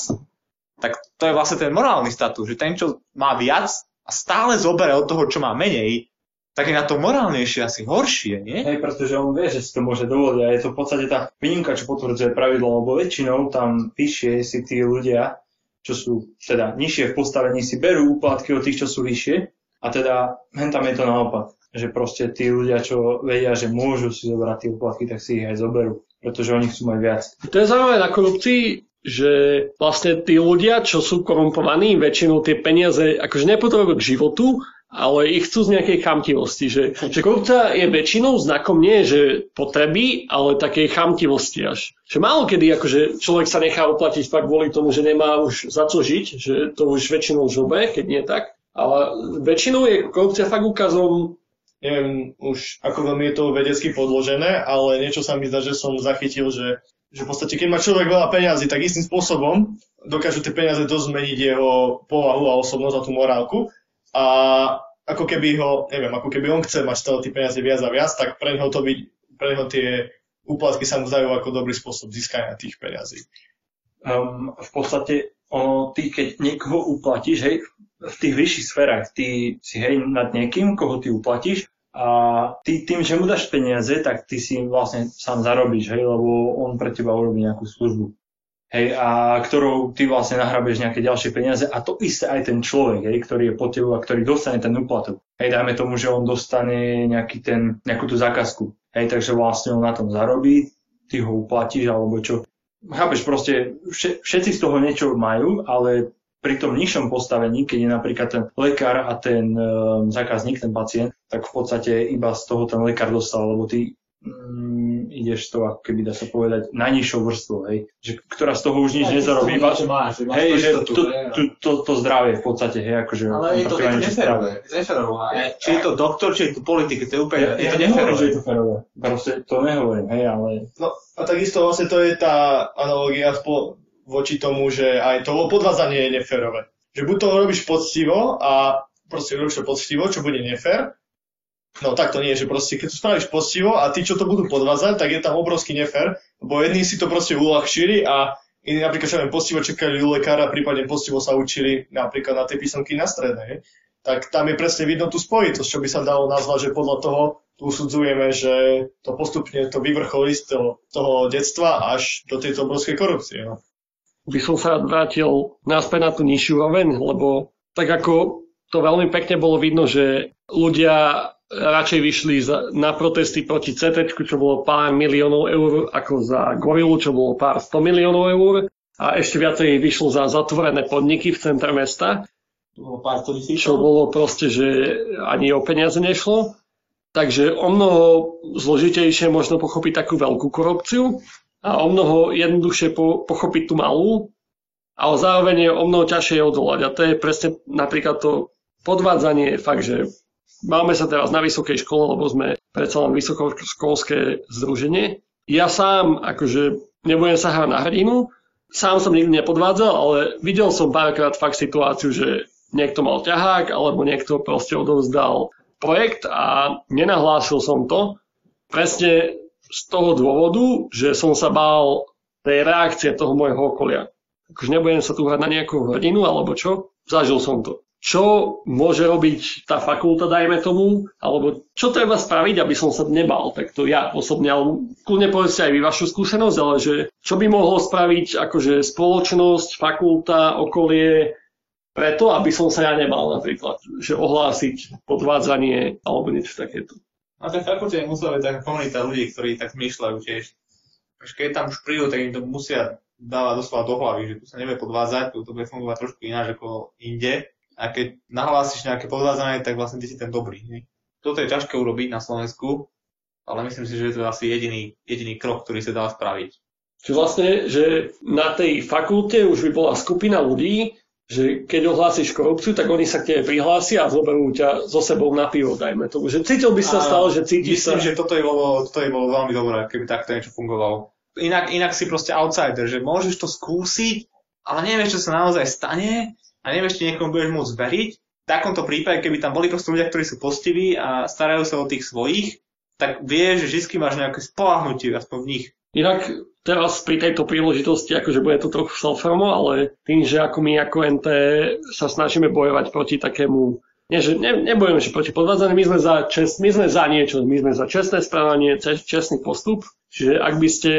tak to je vlastne ten morálny status, že ten, čo má viac a stále zobere od toho, čo má menej, tak je na to morálnejšie asi horšie, nie? Hej, pretože on vie, že si to môže dovoliť a je to v podstate tá výnimka, čo potvrdzuje pravidlo, lebo väčšinou tam vyššie si tí ľudia, čo sú teda nižšie v postavení, si berú úplatky od tých, čo sú vyššie a teda hen tam je to naopak, že proste tí ľudia, čo vedia, že môžu si zobrať tie úplatky, tak si ich aj zoberú, pretože oni chcú mať viac. To je zaujímavé na korupcii, že vlastne tí ľudia, čo sú korumpovaní, väčšinou tie peniaze akože nepotrebujú k životu, ale ich chcú z nejakej chamtivosti. Že, že korupcia je väčšinou znakom nie, že potreby, ale takej chamtivosti až. Že málo kedy akože človek sa nechá uplatiť fakt kvôli tomu, že nemá už za čo žiť, že to už väčšinou žobe, keď nie tak. Ale väčšinou je korupcia fakt ukazom neviem už ako veľmi je to vedecky podložené, ale niečo sa mi zdá, že som zachytil, že, že v podstate keď má človek veľa peňazí, tak istým spôsobom dokážu tie peniaze dosť zmeniť jeho povahu a osobnosť a tú morálku a ako keby ho, neviem, ako keby on chce mať stále tie peniaze viac a viac, tak pre neho to byť, pre neho tie úplatky sa mu zdajú ako dobrý spôsob získania tých peniazí. Um, v podstate ono, ty keď niekoho uplatíš, hej, v tých vyšších sférach, ty si hej nad niekým, koho ty uplatíš a ty tým, že mu dáš peniaze, tak ty si vlastne sám zarobíš, hej, lebo on pre teba urobí nejakú službu. Hej, a ktorou ty vlastne nahrabeš nejaké ďalšie peniaze a to isté aj ten človek, hej, ktorý je pod tebou a ktorý dostane ten úplatok. Hej, dajme tomu, že on dostane nejaký ten, nejakú tú zákazku. Hej, takže vlastne on na tom zarobí, ty ho uplatíš alebo čo. Chápeš, proste všetci z toho niečo majú, ale pri tom nižšom postavení, keď je napríklad ten lekár a ten um, zákazník, ten pacient, tak v podstate iba z toho ten lekár dostal, lebo ty mm, ideš to, ako keby dá sa povedať, najnižšou vrstvou, hej, že, ktorá z toho už nič ja, nezarobí. Iba, že máš, že máš hej, že to, to, to, to, zdravie v podstate, hej, akože... Ale je to, neférové, Či je to doktor, či je to politik, to je úplne, ja, je to ja že je to férové, proste to nehovorím, hej, ale... No a takisto vlastne to je tá analogia spo, voči tomu, že aj to podvádzanie je neférové. Že buď to robíš poctivo a proste robíš to poctivo, čo bude nefér, No tak to nie že proste keď to spravíš poctivo a tí, čo to budú podvázať, tak je tam obrovský nefér, lebo jedni si to proste uľahčili a iní napríklad, čo neviem, poctivo čakali u lekára, prípadne poctivo sa učili napríklad na tej písomky na strednej, tak tam je presne vidno tú spojitosť, čo by sa dalo nazvať, že podľa toho tu usudzujeme, že to postupne to vyvrcholí z toho, toho detstva až do tejto obrovskej korupcie. No by som sa vrátil naspäť na tú nižšiu úroveň, lebo tak ako to veľmi pekne bolo vidno, že ľudia radšej vyšli za, na protesty proti CT, čo bolo pár miliónov eur, ako za Gorilu, čo bolo pár 100 miliónov eur. A ešte viacej vyšlo za zatvorené podniky v centre mesta. Čo bolo proste, že ani o peniaze nešlo. Takže o mnoho zložitejšie možno pochopiť takú veľkú korupciu a o mnoho jednoduchšie po, pochopiť tú malú, ale zároveň je o mnoho ťažšie odvolať. A to je presne napríklad to podvádzanie, fakt, že máme sa teraz na vysokej škole, lebo sme predsa len vysokoškolské združenie. Ja sám, akože nebudem sa hrať na hrdinu, sám som nikdy nepodvádzal, ale videl som párkrát fakt situáciu, že niekto mal ťahák, alebo niekto proste odovzdal projekt a nenahlásil som to. Presne z toho dôvodu, že som sa bál tej reakcie toho môjho okolia. Akože nebudem sa tu hrať na nejakú hrdinu alebo čo, zažil som to. Čo môže robiť tá fakulta, dajme tomu, alebo čo treba spraviť, aby som sa nebal, tak to ja osobne, ale kľudne povedzte aj vy vašu skúsenosť, ale že čo by mohlo spraviť akože spoločnosť, fakulta, okolie, preto, aby som sa ja nebal napríklad, že ohlásiť podvádzanie alebo niečo takéto. Na tej fakulte musela byť taká komunita ľudí, ktorí tak zmýšľajú tiež. Až keď tam už prídu, tak im to musia dávať doslova do hlavy, že tu sa nevie podvázať, tu to bude fungovať trošku ináč ako inde. A keď nahlásiš nejaké podvázanie, tak vlastne ty si ten dobrý. Ne? Toto je ťažké urobiť na Slovensku, ale myslím si, že je to asi jediný, jediný krok, ktorý sa dá spraviť. Čiže vlastne, že na tej fakulte už by bola skupina ľudí, že keď ohlásiš korupciu, tak oni sa k tebe prihlásia a zoberú ťa so sebou na pivo, dajme tomu. Že cítil by sa stalo, že cítiš Myslím, sa... že toto je bolo, toto je bolo veľmi dobré, keby takto niečo fungovalo. Inak, inak si proste outsider, že môžeš to skúsiť, ale nevieš, čo sa naozaj stane a nevieš, či niekomu budeš môcť veriť. V takomto prípade, keby tam boli proste ľudia, ktorí sú postiví a starajú sa o tých svojich, tak vieš, že vždy máš nejaké spolahnutie aspoň v nich. Inak teraz pri tejto príležitosti, akože bude to trochu self ale tým, že ako my ako NT sa snažíme bojovať proti takému nie, že ne, nebojujeme, že proti podvádzaniu, my sme za my sme za niečo, my sme za čestné správanie, čestný postup. Čiže ak by ste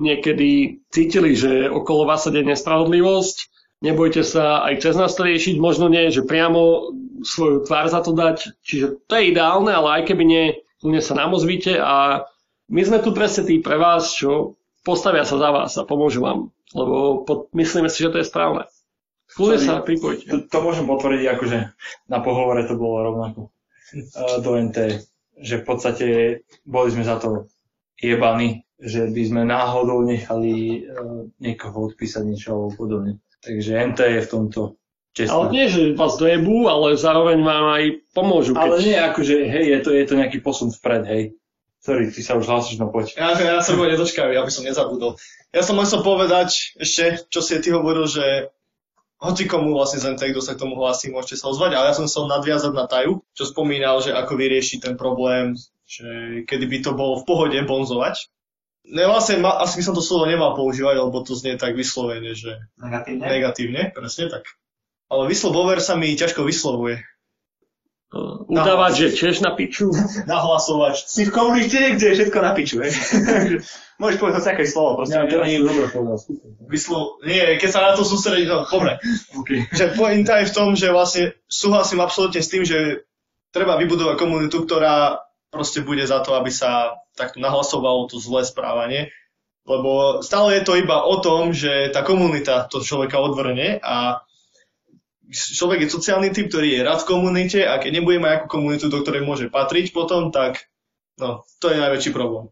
niekedy cítili, že okolo vás sa deje nespravodlivosť, nebojte sa aj cez nás to riešiť, možno nie, že priamo svoju tvár za to dať, čiže to je ideálne, ale aj keby nie, kľudne sa nám ozvíte a my sme tu presne tí pre vás, čo postavia sa za vás a pomôžu vám, lebo pod, myslíme si, že to je správne. Kľudne sa pripojte. To, to môžem potvrdiť, akože na pohovore to bolo rovnako uh, do NT, že v podstate boli sme za to jebaní, že by sme náhodou nechali uh, niekoho odpísať niečo alebo podobne. Takže NT je v tomto čestné. Ale nie, že vás dojebú, ale zároveň vám aj pomôžu. Keď... Ale nie, akože, hej, je to, je to nejaký posun vpred, hej. Sorry, ty sa už hlásiš, no poď. Ja, ja sa ho nedočkajú, aby som nezabudol. Ja som chcel povedať ešte, čo si ty hovoril, že hoci komu vlastne z kto sa k tomu hlási, môžete sa ozvať, ale ja som chcel nadviazať na Taju, čo spomínal, že ako vyrieši ten problém, že kedy by to bolo v pohode bonzovať. Ne, vlastne, ma, asi by som to slovo nemal používať, lebo to znie tak vyslovene, že... Negatívne? Negatívne, presne tak. Ale whistleblower sa mi ťažko vyslovuje. Uh, udávať, že tiež na piču. Nahlasovať. Si v komunite, kde je všetko na piču, hej. Môžeš povedať hoci aké slovo, proste. Ja, to nie je dobré. Vyslo... Nie, keď sa na to sústredí, no, dobre. Okay. Že pointa je v tom, že vlastne súhlasím absolútne s tým, že treba vybudovať komunitu, ktorá proste bude za to, aby sa takto nahlasovalo to zlé správanie. Lebo stále je to iba o tom, že tá komunita to človeka odvrne a človek je sociálny typ, ktorý je rád v komunite a keď nebude mať akú komunitu, do ktorej môže patriť potom, tak no, to je najväčší problém.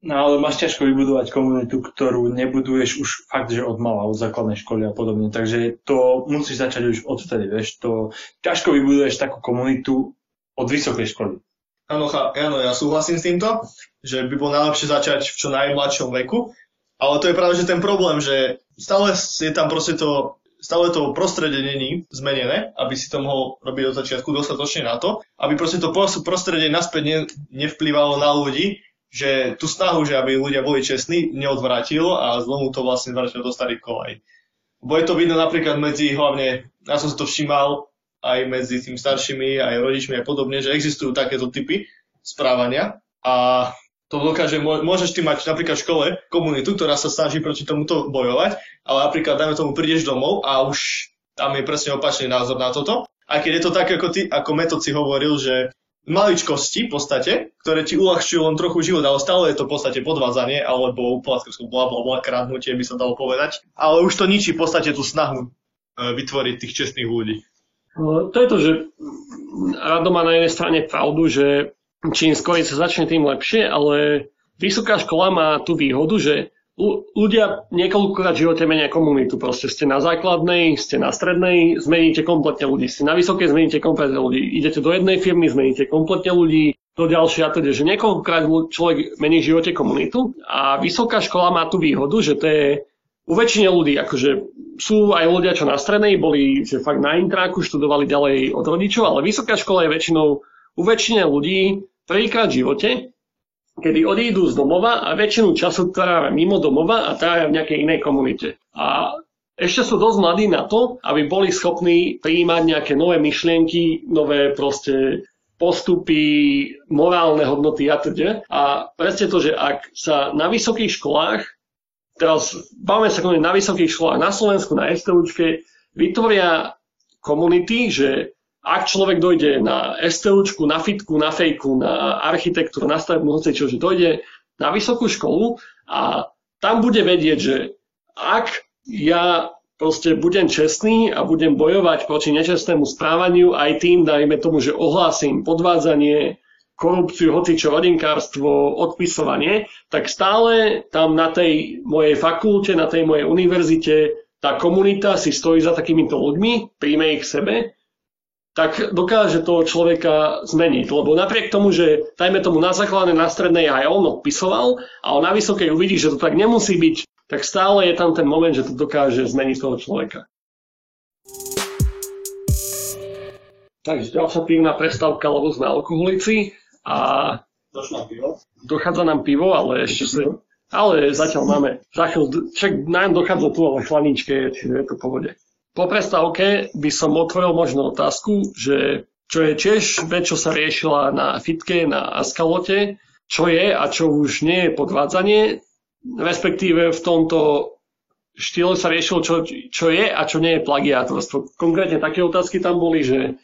No ale máš ťažko vybudovať komunitu, ktorú nebuduješ už fakt, že od mala, od základnej školy a podobne. Takže to musíš začať už odvtedy, vieš. To ťažko vybuduješ takú komunitu od vysokej školy. Áno, áno, ja súhlasím s týmto, že by bolo najlepšie začať v čo najmladšom veku, ale to je práve že ten problém, že stále je tam proste to stále to prostredie není zmenené, aby si to mohol robiť od začiatku dostatočne na to, aby proste to prostredie naspäť ne, nevplyvalo na ľudí, že tú snahu, že aby ľudia boli čestní, neodvrátilo a zlomu to vlastne vrátilo do starých kolaj. Bo je to vidno napríklad medzi, hlavne, ja som si to všímal, aj medzi tým staršími, aj rodičmi a podobne, že existujú takéto typy správania a to dokáže, môžeš ty mať napríklad v škole komunitu, ktorá sa snaží proti tomuto bojovať, ale napríklad, dajme tomu, prídeš domov a už tam je presne opačný názor na toto. Aj keď je to tak, ako, ty, ako Metod si hovoril, že maličkosti v podstate, ktoré ti uľahčujú len trochu život, ale stále je to v podstate podvádzanie alebo úplatkovské bla bla krádnutie by sa dalo povedať. Ale už to ničí v podstate tú snahu e, vytvoriť tých čestných ľudí. No, to je to, že Rado má na jednej strane pravdu, že čím skôr sa začne, tým lepšie, ale vysoká škola má tú výhodu, že ľudia niekoľkokrát v živote menia komunitu. Proste ste na základnej, ste na strednej, zmeníte kompletne ľudí. Ste na vysokej, zmeníte kompletne ľudí. Idete do jednej firmy, zmeníte kompletne ľudí, do ďalšie a teda, že niekoľkokrát človek mení v živote komunitu a vysoká škola má tú výhodu, že to je u väčšine ľudí, akože sú aj ľudia, čo na strednej boli, že fakt na intráku, študovali ďalej od rodičov, ale vysoká škola je väčšinou u väčšine ľudí prvýkrát v živote kedy odídu z domova a väčšinu času trávia mimo domova a trávia v nejakej inej komunite. A ešte sú dosť mladí na to, aby boli schopní prijímať nejaké nové myšlienky, nové proste postupy, morálne hodnoty a teda. A presne to, že ak sa na vysokých školách, teraz bavíme sa na vysokých školách na Slovensku, na STUčke, vytvoria komunity, že ak človek dojde na STUčku, na fitku, na fejku, na architektúru, na stavebnú hoci čo, že dojde na vysokú školu a tam bude vedieť, že ak ja proste budem čestný a budem bojovať proti nečestnému správaniu aj tým, dajme tomu, že ohlásim podvádzanie, korupciu, hocičo, rodinkárstvo, odpisovanie, tak stále tam na tej mojej fakulte, na tej mojej univerzite tá komunita si stojí za takýmito ľuďmi, príjme ich k sebe tak dokáže toho človeka zmeniť. Lebo napriek tomu, že dajme tomu na základnej, na strednej aj on odpisoval a on na vysokej uvidí, že to tak nemusí byť, tak stále je tam ten moment, že to dokáže zmeniť toho človeka. Takže ďalšia pivná prestávka, lebo sme alkoholici a dochádza nám pivo, ale ešte sa... Ale zatiaľ máme, za chvíľu, však nám dochádza tu, ale chlaničke, čiže je to v pohode. Po prestávke by som otvoril možno otázku, že čo je tiež vec, čo sa riešila na fitke, na Askalote, čo je a čo už nie je podvádzanie, respektíve v tomto štýle sa riešilo, čo, čo je a čo nie je plagiátorstvo. Konkrétne také otázky tam boli, že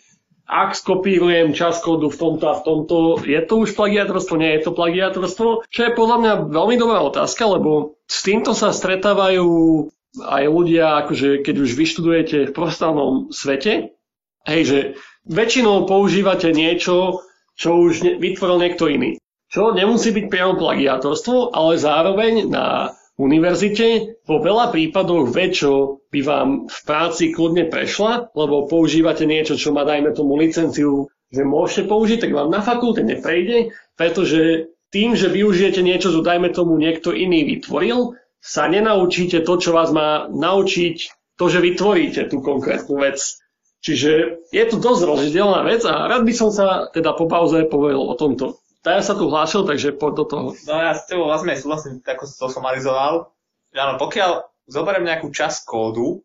ak skopírujem čas kódu v tomto a v tomto, je to už plagiátorstvo, nie je to plagiátorstvo? Čo je podľa mňa veľmi dobrá otázka, lebo s týmto sa stretávajú aj ľudia, akože keď už vyštudujete v profesionálnom svete, hej, že väčšinou používate niečo, čo už vytvoril niekto iný. Čo nemusí byť priamo plagiátorstvo, ale zároveň na univerzite vo veľa prípadoch čo by vám v práci kľudne prešla, lebo používate niečo, čo má dajme tomu licenciu, že môžete použiť, tak vám na fakulte neprejde, pretože tým, že využijete niečo, čo dajme tomu niekto iný vytvoril, sa nenaučíte to, čo vás má naučiť to, že vytvoríte tú konkrétnu vec. Čiže je to dosť rozdielná vec a rád by som sa teda po pauze povedal o tomto. Ja sa tu hlásil, takže poď do toho. No ja s tebou vlastne súhlasím, ako si to somarizoval. Že áno, pokiaľ zoberiem nejakú časť kódu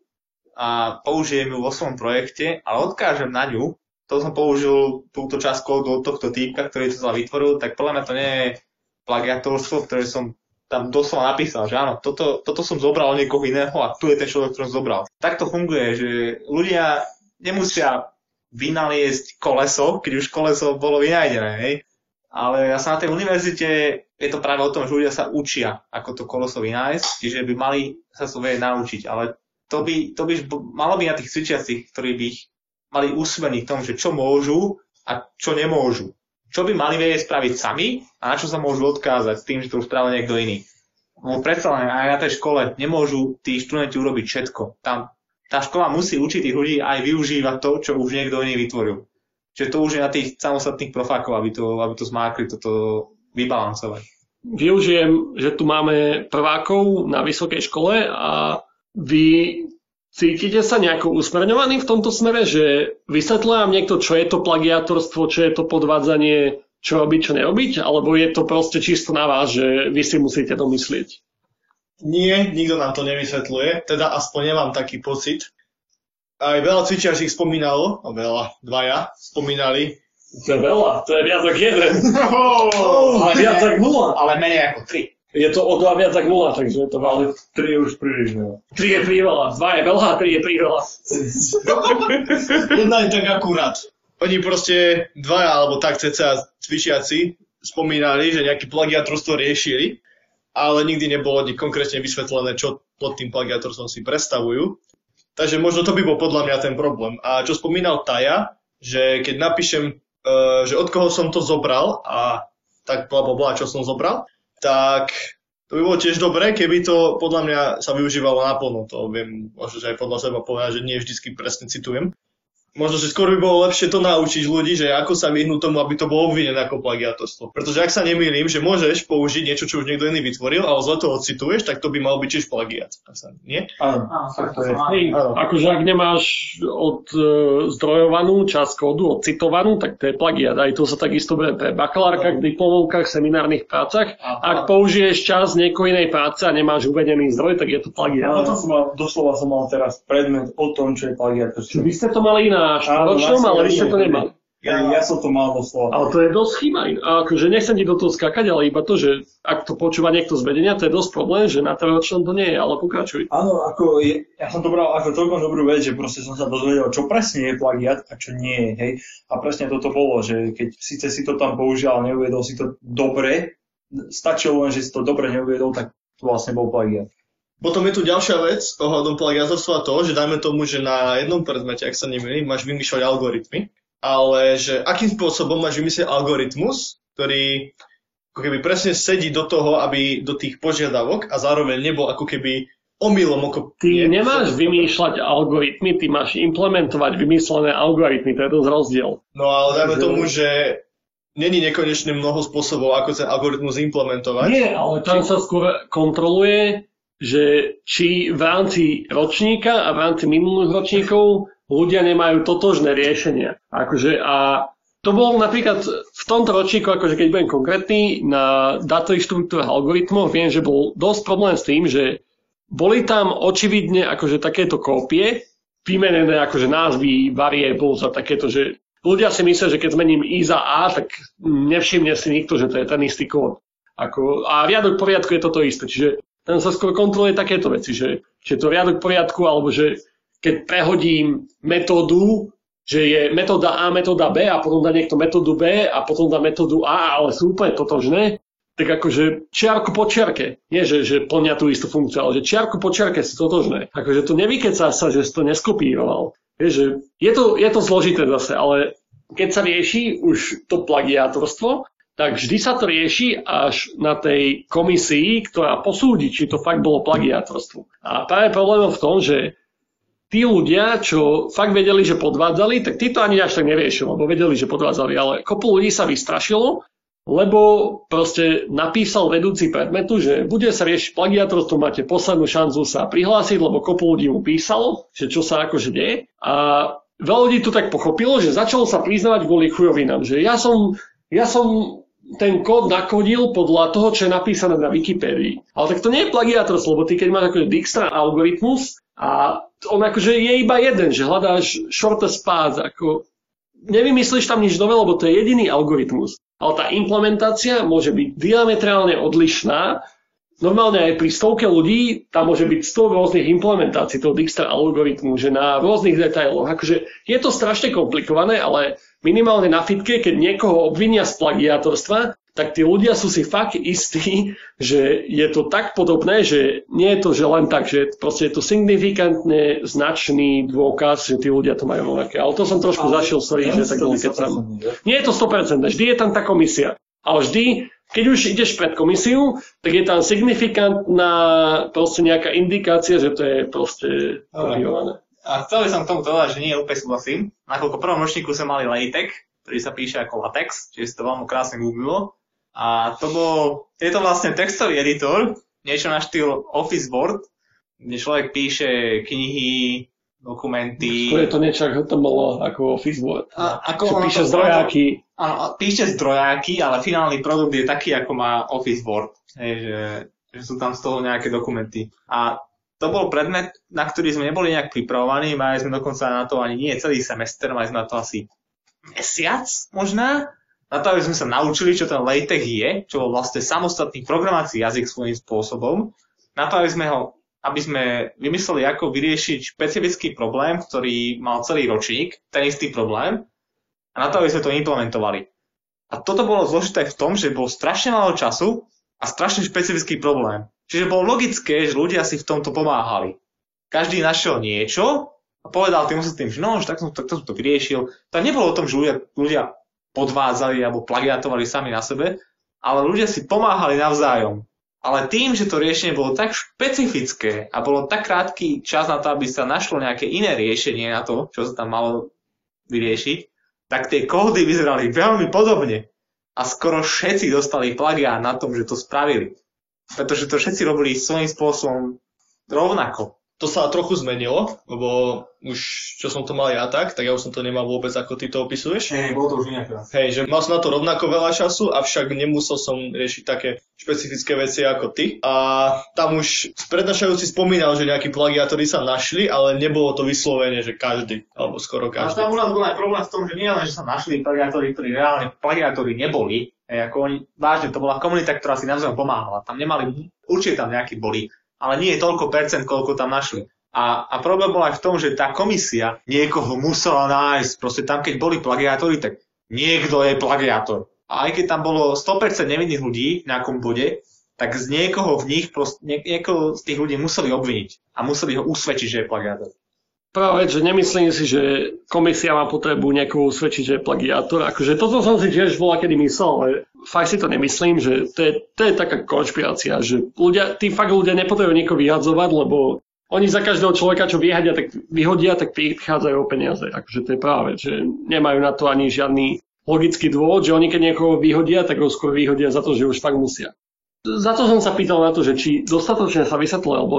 a použijem ju vo svojom projekte, ale odkážem na ňu, to som použil túto časť kódu od tohto týpka, ktorý to celé vytvoril, tak podľa mňa to nie je plagiatorstvo, ktoré som tam doslova napísal, že áno, toto, toto som zobral od niekoho iného a tu je ten človek, ktorý som zobral. Tak to funguje, že ľudia nemusia vynaliesť koleso, keď už koleso bolo vynajdené, hej. Ale sa na tej univerzite je to práve o tom, že ľudia sa učia, ako to koleso vynájsť, čiže by mali sa vedieť naučiť. Ale to by, to by malo byť na tých cvičiacich, ktorí by ich mali usmeniť v tom, že čo môžu a čo nemôžu. Čo by mali vedieť spraviť sami a na čo sa môžu odkázať s tým, že to spravil niekto iný. No predsa len aj na tej škole nemôžu tí študenti urobiť všetko. Tam tá škola musí učiť tých ľudí aj využívať to, čo už niekto iný vytvoril. Čiže to už je na tých samostatných profákov, aby to, aby to zmákli, toto vybalancovať. Využijem, že tu máme prvákov na vysokej škole a vy cítite sa nejako usmerňovaní v tomto smere, že vysvetľujem vám niekto, čo je to plagiátorstvo, čo je to podvádzanie, čo robiť, čo nerobiť, alebo je to proste čisto na vás, že vy si musíte domyslieť? Nie, nikto nám to nevysvetľuje, teda aspoň nemám taký pocit. Aj veľa cvičiarských spomínalo, no veľa, dvaja, spomínali. To je veľa, to je viac ako jeden. Oh, ale viac ako nula. Ale menej ako tri. Je to o dva viac ako nula, takže je to veľa. Tri je už príliš veľa. Tri je priveľa, dva je veľa, tri je priveľa. Jedna je tak akurát. Oni proste dvaja, alebo tak cca cvičiaci, spomínali, že nejaký plagiatorstvo riešili ale nikdy nebolo konkrétne vysvetlené, čo pod tým plagiatorstvom si predstavujú. Takže možno to by bol podľa mňa ten problém. A čo spomínal Taja, že keď napíšem, uh, že od koho som to zobral a tak bla bla bla, čo som zobral, tak to by bolo tiež dobré, keby to podľa mňa sa využívalo naplno. To viem že aj podľa seba povedať, že nie vždy presne citujem možno, že skôr by bolo lepšie to naučiť ľudí, že ako sa vyhnúť tomu, aby to bolo obvinené ako plagiatorstvo. Pretože ak sa nemýlim, že môžeš použiť niečo, čo už niekto iný vytvoril, ale zle to ocituješ, tak to by mal byť tiež plagiat. Nie? Áno, tak to je. Hej, akože ak nemáš od e, zdrojovanú časť kódu, odcitovanú, tak to je plagiat. Aj to sa takisto bude pre bakalárkach, diplomovkách, seminárnych prácach. Ak použiješ čas niekoho inej práce a nemáš uvedený zdroj, tak je to plagiat. Ja, to som mal, doslova som mal teraz predmet o tom, čo je plagiat. Vy ste to mali iná na štoročnom, ale vy ste to nemali. Ja, ja som to mal doslova. Ale to je dosť chyba. A akože nechcem ti do toho skakať, ale iba to, že ak to počúva niekto z vedenia, to je dosť problém, že na trojročnom to nie je, ale pokračuj. Áno, ako je, ja som to bral ako celkom dobrú vec, že proste som sa dozvedel, čo presne je plagiat a čo nie je. Hej. A presne toto bolo, že keď síce si to tam použil, neuviedol si to dobre, stačilo len, že si to dobre neuviedol, tak to vlastne bol plagiat. Potom je tu ďalšia vec ohľadom plagiatorstva to, že dajme tomu, že na jednom predmete, ak sa nemýlim, máš vymýšľať algoritmy, ale že akým spôsobom máš vymyslieť algoritmus, ktorý ako keby presne sedí do toho, aby do tých požiadavok a zároveň nebol ako keby omylom. Ako ty nemáš vymýšľať algoritmy, ty máš implementovať vymyslené algoritmy, to je dosť rozdiel. No ale dajme tomu, že není nekonečne mnoho spôsobov, ako ten algoritmus implementovať. Nie, ale tam sa skôr kontroluje, že či v rámci ročníka a v rámci minulých ročníkov ľudia nemajú totožné riešenia. Akože a to bolo napríklad v tomto ročníku, akože keď budem konkrétny, na dátových štruktúrach algoritmov viem, že bol dosť problém s tým, že boli tam očividne akože takéto kópie, vymenené akože názvy variables a takéto, že ľudia si myslia, že keď zmením i za a, tak nevšimne si nikto, že to je ten istý kód. Ako, a riadok poriadku je toto isté. Čiže tam sa skôr kontroluje takéto veci, že je to riadok poriadku, alebo že keď prehodím metódu, že je metóda A, metóda B a potom dá niekto metódu B a potom dá metódu A, ale sú úplne totožné, tak akože čiarku po čiarke. Nie, že, že plnia tú istú funkciu, ale že čiarku po čiarke sú totožné. Akože to nevykecá sa, že si to neskopíroval. Je, že je, to, je to zložité zase, ale keď sa rieši už to plagiátorstvo, tak vždy sa to rieši až na tej komisii, ktorá posúdi, či to fakt bolo plagiátorstvo. A práve problém v tom, že tí ľudia, čo fakt vedeli, že podvádzali, tak tí to ani až tak neriešili, lebo vedeli, že podvádzali, ale kopu ľudí sa vystrašilo, lebo proste napísal vedúci predmetu, že bude sa riešiť plagiatorstvo, máte poslednú šancu sa prihlásiť, lebo kopu ľudí mu písalo, že čo sa akože deje. A veľa ľudí to tak pochopilo, že začalo sa priznávať kvôli chujovinám, že ja som, ja som ten kód nakodil podľa toho, čo je napísané na Wikipédii. Ale tak to nie je plagiátorstvo, lebo ty keď máš akože Dijkstra algoritmus a on akože je iba jeden, že hľadáš shortest path, ako nevymyslíš tam nič nové, lebo to je jediný algoritmus. Ale tá implementácia môže byť diametrálne odlišná. Normálne aj pri stovke ľudí tam môže byť 100 rôznych implementácií toho Dijkstra algoritmu, že na rôznych detailoch. Akože je to strašne komplikované, ale minimálne na fitke, keď niekoho obvinia z plagiátorstva, tak tí ľudia sú si fakt istí, že je to tak podobné, že nie je to, že len tak, že proste je to signifikantne značný dôkaz, že tí ľudia to majú rovnaké. Ale to som trošku zašiel, sorry, že tak keď sa... Nie je to 100%, vždy je tam tá komisia. Ale vždy, keď už ideš pred komisiu, tak je tam signifikantná proste nejaká indikácia, že to je proste kopiované. A chcel by som k tomu povedať, že nie úplne súhlasím. Nakoľko v prvom ročníku sme mali LaTeX, ktorý sa píše ako latex, čiže si to veľmi krásne googlilo. A to bol, je to vlastne textový editor, niečo na štýl Office Word, kde človek píše knihy, dokumenty. To je to niečo ako to bolo ako Office Word. A, ako Čo píše zdrojáky. Áno, píše zdrojáky, ale finálny produkt je taký, ako má Office Word. Hej, že, že sú tam z toho nejaké dokumenty. A to bol predmet, na ktorý sme neboli nejak pripravovaní, mali sme dokonca na to ani nie celý semester, mali sme na to asi mesiac možná, na to, aby sme sa naučili, čo ten LaTeX je, čo bol vlastne samostatný programovací jazyk svojím spôsobom, na to, aby sme ho aby sme vymysleli, ako vyriešiť špecifický problém, ktorý mal celý ročník, ten istý problém, a na to, aby sme to implementovali. A toto bolo zložité v tom, že bol strašne málo času a strašne špecifický problém. Čiže bolo logické, že ľudia si v tomto pomáhali. Každý našiel niečo a povedal tým tým, že no, že tak som, tak som to vyriešil. To nebolo o tom, že ľudia, ľudia podvádzali alebo plagiatovali sami na sebe, ale ľudia si pomáhali navzájom. Ale tým, že to riešenie bolo tak špecifické a bolo tak krátky čas na to, aby sa našlo nejaké iné riešenie na to, čo sa tam malo vyriešiť, tak tie kódy vyzerali veľmi podobne. A skoro všetci dostali plagiát na tom, že to spravili. Pretože to všetci robili svojím spôsobom rovnako to sa trochu zmenilo, lebo už čo som to mal ja tak, tak ja už som to nemal vôbec, ako ty to opisuješ. Hej, bolo to už inak. Hej, že mal som na to rovnako veľa času, avšak nemusel som riešiť také špecifické veci ako ty. A tam už prednášajúci spomínal, že nejakí plagiátori sa našli, ale nebolo to vyslovene, že každý, alebo skoro každý. A tam u nás bol aj problém v tom, že nie len, že sa našli plagiátori, ktorí reálne plagiátori neboli, ako oni, vážne, to bola komunita, ktorá si navzájom pomáhala. Tam nemali, určite tam nejakí boli, ale nie je toľko percent, koľko tam našli. A, a problém bol aj v tom, že tá komisia niekoho musela nájsť. Proste tam, keď boli plagiátori, tak niekto je plagiátor. A aj keď tam bolo 100% nevinných ľudí v nejakom bode, tak z niekoho v nich, proste, nie, niekoho z tých ľudí museli obviniť a museli ho usvedčiť, že je plagiátor. Práve, že nemyslím si, že komisia má potrebu niekoho usvedčiť, že je plagiátor. Akože toto som si tiež bola kedy myslel, ale fakt si to nemyslím, že to je, to je taká konšpirácia, že ľudia, tí fakt ľudia nepotrebujú niekoho vyhadzovať, lebo oni za každého človeka, čo vyhadia, tak vyhodia, tak prichádzajú o peniaze. Akože to je práve, že nemajú na to ani žiadny logický dôvod, že oni keď niekoho vyhodia, tak ho skôr vyhodia za to, že už fakt musia. Za to som sa pýtal na to, že či dostatočne sa vysvetlilo, lebo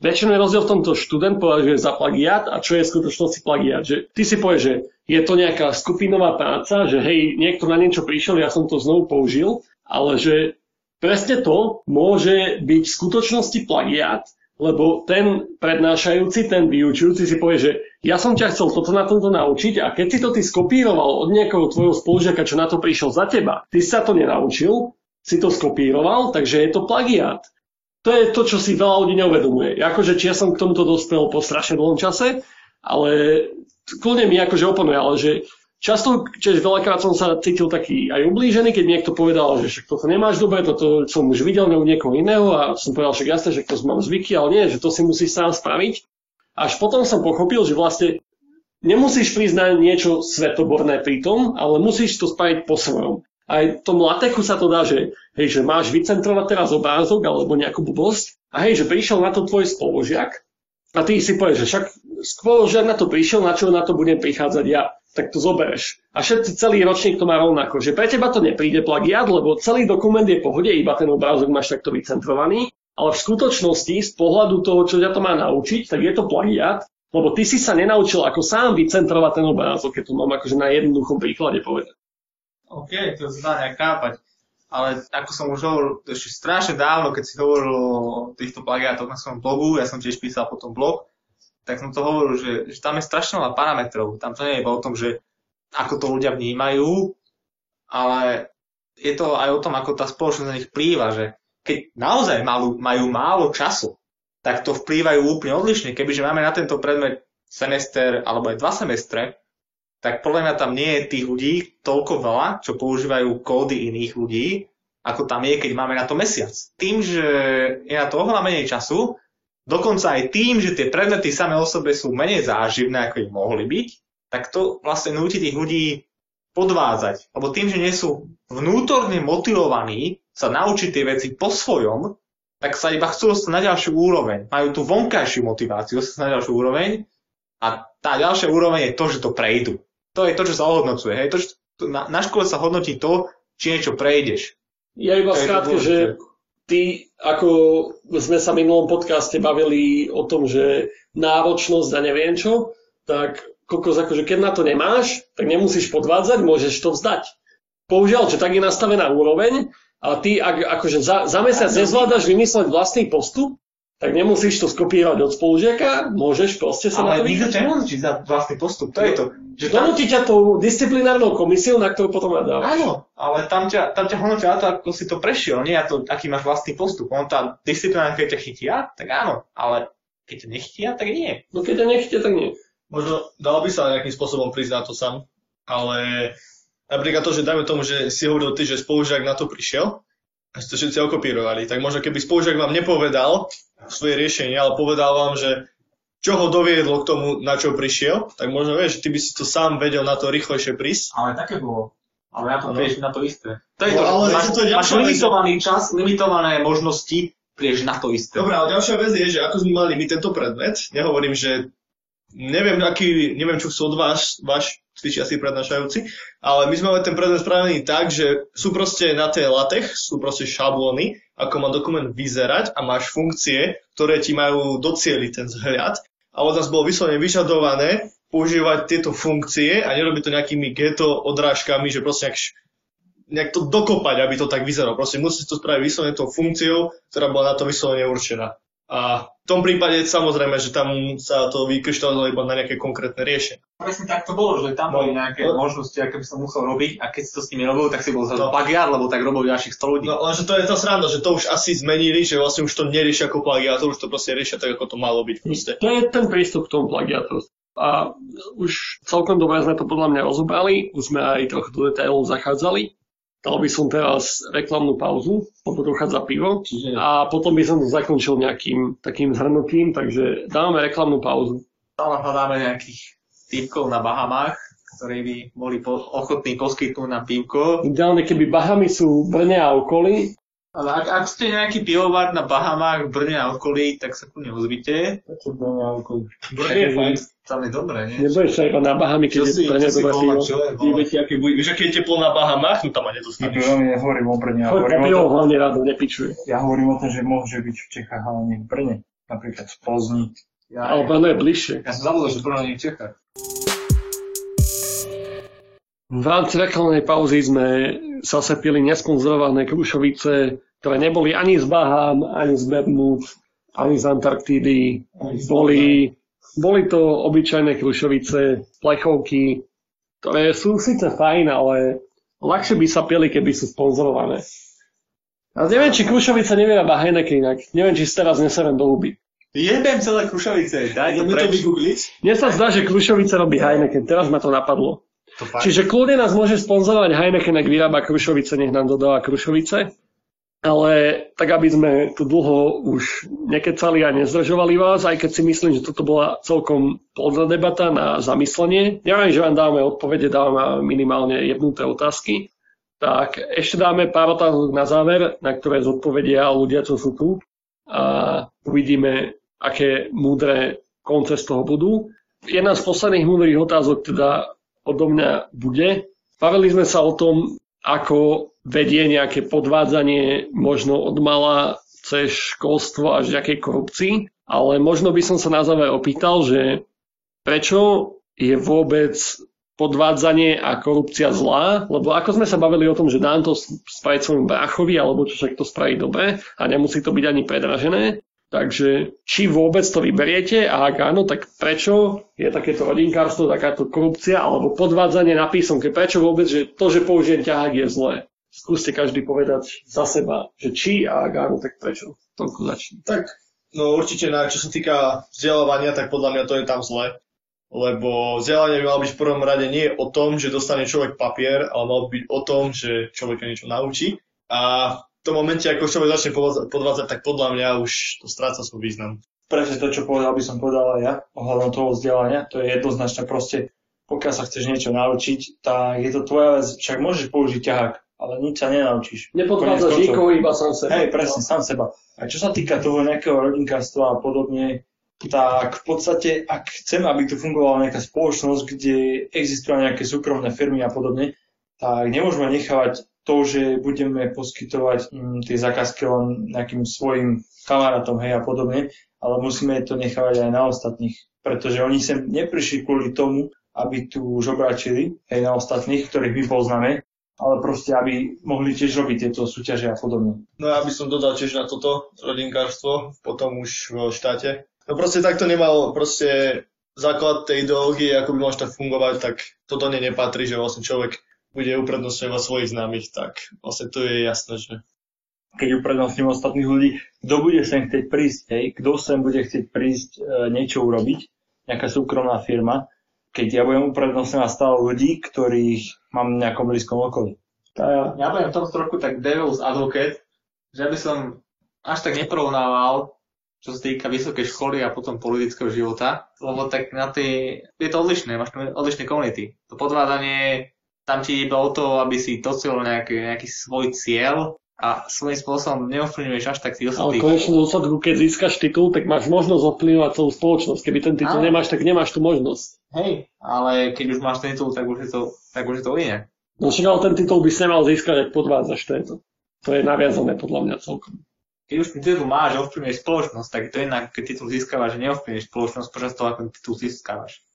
väčšinou je rozdiel v tomto študent považuje za plagiat a čo je v skutočnosti plagiat. Že ty si povieš, že je to nejaká skupinová práca, že hej, niekto na niečo prišiel, ja som to znovu použil, ale že presne to môže byť v skutočnosti plagiat, lebo ten prednášajúci, ten vyučujúci si povie, že ja som ťa chcel toto na tomto naučiť a keď si to ty skopíroval od nejakého tvojho spolužiaka, čo na to prišiel za teba, ty sa to nenaučil, si to skopíroval, takže je to plagiat to je to, čo si veľa ľudí neuvedomuje. Akože či ja som k tomuto dospel po strašne dlhom čase, ale kľudne mi akože oponuje, ale že často, čiže veľakrát som sa cítil taký aj ublížený, keď niekto povedal, že však toto nemáš dobre, toto som už videl u niekoho iného a som povedal, že jasne, že to mám zvyky, ale nie, že to si musíš sám spraviť. Až potom som pochopil, že vlastne nemusíš priznať niečo svetoborné pri tom, ale musíš to spraviť po svojom aj tom latechu sa to dá, že, hej, že máš vycentrovať teraz obrázok alebo nejakú blbosť a hej, že prišiel na to tvoj spoložiak a ty si povieš, že však spoložiak na to prišiel, na čo na to budem prichádzať ja, tak to zobereš. A všetci, celý ročník to má rovnako, že pre teba to nepríde plagiat, lebo celý dokument je pohode, iba ten obrázok máš takto vycentrovaný, ale v skutočnosti z pohľadu toho, čo ťa to má naučiť, tak je to plagiat, lebo ty si sa nenaučil ako sám vycentrovať ten obrázok, keď to mám akože na jednoduchom príklade povedať. OK, to sa dá nejak chápať. Ale ako som už hovoril ešte strašne dávno, keď si hovoril o týchto plagiátoch na svojom blogu, ja som tiež písal potom blog, tak som to hovoril, že, že tam je strašne veľa parametrov. Tam to nie je iba o tom, že ako to ľudia vnímajú, ale je to aj o tom, ako tá spoločnosť na nich plýva, že keď naozaj majú, majú málo času, tak to vplývajú úplne odlišne. Kebyže máme na tento predmet semester alebo aj dva semestre, tak podľa mňa tam nie je tých ľudí toľko veľa, čo používajú kódy iných ľudí, ako tam je, keď máme na to mesiac. Tým, že je na to oveľa menej času, dokonca aj tým, že tie predmety samé o sebe sú menej záživné, ako ich mohli byť, tak to vlastne núti tých ľudí podvádzať. Lebo tým, že nie sú vnútorne motivovaní sa naučiť tie veci po svojom, tak sa iba chcú dostať na ďalšiu úroveň. Majú tú vonkajšiu motiváciu dostať na ďalšiu úroveň a tá ďalšia úroveň je to, že to prejdú. To je to, čo sa ohodnocuje. Hej? To, že na, na škole sa hodnotí to, či niečo prejdeš. Ja iba skrátke, že ty, ako sme sa v minulom podcaste bavili o tom, že náročnosť a neviem čo, tak kokos, akože keď na to nemáš, tak nemusíš podvádzať, môžeš to vzdať. Použiaľ, že tak je nastavená úroveň, a ty, ak akože za, za mesiac nezvládaš vymysleť vlastný postup, tak nemusíš to skopírovať od spolužiaka, môžeš proste sa Ale nikto ťa nenúti za vlastný postup, to je to. Že tam... Donúti ťa tou disciplinárnou komisiou, na ktorú potom nadávaš. Áno, ale tam ťa, tam ťa hodnotia na to, ako si to prešiel, nie na to, aký máš vlastný postup. On tá disciplína, keď ťa chytia, tak áno, ale keď ťa nechytia, tak nie. No keď ťa nechytia, tak nie. Možno dalo by sa nejakým spôsobom prísť na to sám, ale napríklad to, že dajme tomu, že si hovoril ty, že spolužiak na to prišiel, a ste všetci okopírovali. Tak možno keby spolužiak vám nepovedal svoje riešenie, ale povedal vám, že čo ho doviedlo k tomu, na čo prišiel, tak možno vieš, ty by si to sám vedel na to rýchlejšie prísť. Ale také bolo. Ale ja to vieš na to isté. To je No, to, ale máš, to máš limitovaný čas, limitované možnosti, prieš na to isté. Dobre, ale ďalšia vec je, že ako sme mali my tento predmet, nehovorím, že neviem, aký, neviem, čo chcú od vás, váš cvičiaci prednášajúci, ale my sme mali ten predmet spravený tak, že sú proste na tej latech, sú proste šablóny, ako má dokument vyzerať a máš funkcie, ktoré ti majú docieliť ten vzhľad. A od nás bolo vyslovene vyžadované používať tieto funkcie a nerobiť to nejakými geto odrážkami, že proste nejak, nejak to dokopať, aby to tak vyzeralo. Proste musíš to spraviť vyslovene tou funkciou, ktorá bola na to vyslovene určená. A v tom prípade samozrejme, že tam sa to vykryštalizovalo iba na nejaké konkrétne riešenie. Presne tak to bolo, že tam No, boli nejaké no. možnosti, aké by som musel robiť a keď si to s nimi robil, tak si bol zrazu No. plagiár, lebo tak robil ďalších 100 ľudí. No lenže to je tá sranda, že to už asi zmenili, že vlastne už to neriešia ako plagiátor, už to proste riešia tak, ako to malo byť proste. To je ten prístup k tomu plagiatorstvu. A už celkom dobre sme to podľa mňa rozobrali, už sme aj trochu do detailov zachádzali. Dal by som teraz reklamnú pauzu, lebo dochádza pivo. Čiže A potom by som to zakončil nejakým takým zhrnutím, takže dáme reklamnú pauzu. stále hľadáme nejakých typkov na Bahamách, ktorí by boli po, ochotní poskytnúť na pivko. Ideálne, keby Bahamy sú Brne a okolí, Ale ak, ak ste nejaký pivovar na Bahamách, v Brne a okolí, tak sa kľudne ozvite. Čo to je okolí? Brne je fajn. Tam je dobré, nie? nebudeš sa iba na Bahamy, keď je Brne dobré pivo. Vieš, aké je teplo na Bahamách, no tam ma Ako nedostaneš. veľmi nehovorím o Brne, ja hovorím o tom, hlavne rado, nepičuje. ja hovorím o tom, že môže byť v Čechách, ale nie v Brne. Napríklad v Plzni. Ja, Ale Brno je bližšie. ja som zabudol, že Brno nie je v Čechách. V rámci reklamnej pauzy sme zase pili nesponzorované krušovice, ktoré neboli ani z Bahám, ani z Bermud, ani z Antarktídy. Boli, boli to obyčajné krušovice, plechovky, ktoré sú síce fajn, ale ľahšie by sa pili, keby sú sponzorované. A neviem, či Krušovice nevyrába Heineken inak. Neviem, či si teraz neserem do huby. Jebem celé Krušovice, daj to Ideme to preč. vygoogliť. Mne sa zdá, že Krušovice robí Heineken. Teraz ma to napadlo. Čiže kľudne nás môže sponzorovať Heineken, ak vyrába Krušovice, nech nám dodáva Krušovice. Ale tak, aby sme tu dlho už nekecali a nezdržovali vás, aj keď si myslím, že toto bola celkom plodná debata na zamyslenie. Neviem, že vám dáme odpovede, dáme minimálne jednuté otázky. Tak ešte dáme pár otázok na záver, na ktoré zodpovedia ľudia, čo sú tu. A uvidíme, aké múdre konce z toho budú. Jedna z posledných múdrych otázok teda odo mňa bude. Bavili sme sa o tom, ako vedie nejaké podvádzanie možno od mala cez školstvo až nejakej korupcii, ale možno by som sa na záver opýtal, že prečo je vôbec podvádzanie a korupcia zlá, lebo ako sme sa bavili o tom, že dám to spraviť svojmu bráchovi, alebo čo však to spraví dobre a nemusí to byť ani predražené, Takže či vôbec to vyberiete a ak áno, tak prečo je takéto rodinkárstvo, takáto korupcia alebo podvádzanie na písomke? Prečo vôbec, že to, že použijem ťahák je zlé? Skúste každý povedať za seba, že či a ak áno, tak prečo? Toľko začne. Tak, no určite, na, čo sa týka vzdelávania, tak podľa mňa to je tam zle. Lebo vzdelávanie by malo byť v prvom rade nie o tom, že dostane človek papier, ale malo byť o tom, že človeka niečo naučí. A tom momente, ako človek začne podvádzať, tak podľa mňa už to stráca svoj význam. Presne to, čo povedal by som povedal aj ja, ohľadom toho vzdelania, to je jednoznačne proste, pokiaľ sa chceš niečo naučiť, tak je to tvoja vec, však môžeš použiť ťahák, ale nič sa nenaučíš. Nepodvádzaš nikoho, iba sám seba. Hej, presne, sám seba. A čo sa týka toho nejakého rodinkárstva a podobne, tak v podstate, ak chceme, aby tu fungovala nejaká spoločnosť, kde existujú nejaké súkromné firmy a podobne, tak nemôžeme nechávať to, že budeme poskytovať mm, tie zákazky len nejakým svojim kamarátom hej, a podobne, ale musíme to nechávať aj na ostatných, pretože oni sem neprišli kvôli tomu, aby tu žobračili hej, na ostatných, ktorých my poznáme, ale proste, aby mohli tiež robiť tieto súťaže a podobne. No ja by som dodal tiež na toto rodinkárstvo, potom už v štáte. No proste takto nemal proste základ tej ideológie, ako by mohol tak fungovať, tak toto ne nepatrí, že vlastne človek bude uprednostňovať svojich známych, tak vlastne to je jasné, že keď uprednostním ostatných ľudí, kto bude sem chcieť prísť, hej, kto sem bude chcieť prísť e, niečo urobiť, nejaká súkromná firma, keď ja budem uprednostňovať stále ľudí, ktorých mám v nejakom blízkom okolí. Tá... Ja budem v tom trochu tak devil's advocate, že by som až tak neporovnával, čo sa týka vysokej školy a potom politického života, lebo tak na tej, je to odlišné, máš odlišné komunity. To podvádanie tam ti iba o to, aby si dosiel nejaký, nejaký svoj cieľ a svojím spôsobom neovplyvňuješ až tak tých ostatných. Ale konečne dôsledku, keď získaš titul, tak máš možnosť ovplyvňovať celú spoločnosť. Keby ten titul ale... nemáš, tak nemáš tú možnosť. Hej, ale keď už máš ten titul, tak už je to, tak už je to iné. No však ale ten titul by si nemal získať, ak podvádzaš, to je to. To je naviazané podľa mňa celkom. Keď už ten titul máš, ovplyvňuješ spoločnosť, tak je to inak, keď titul získavaš, že neovplyvňuješ spoločnosť počas toho, ako titul získavaš.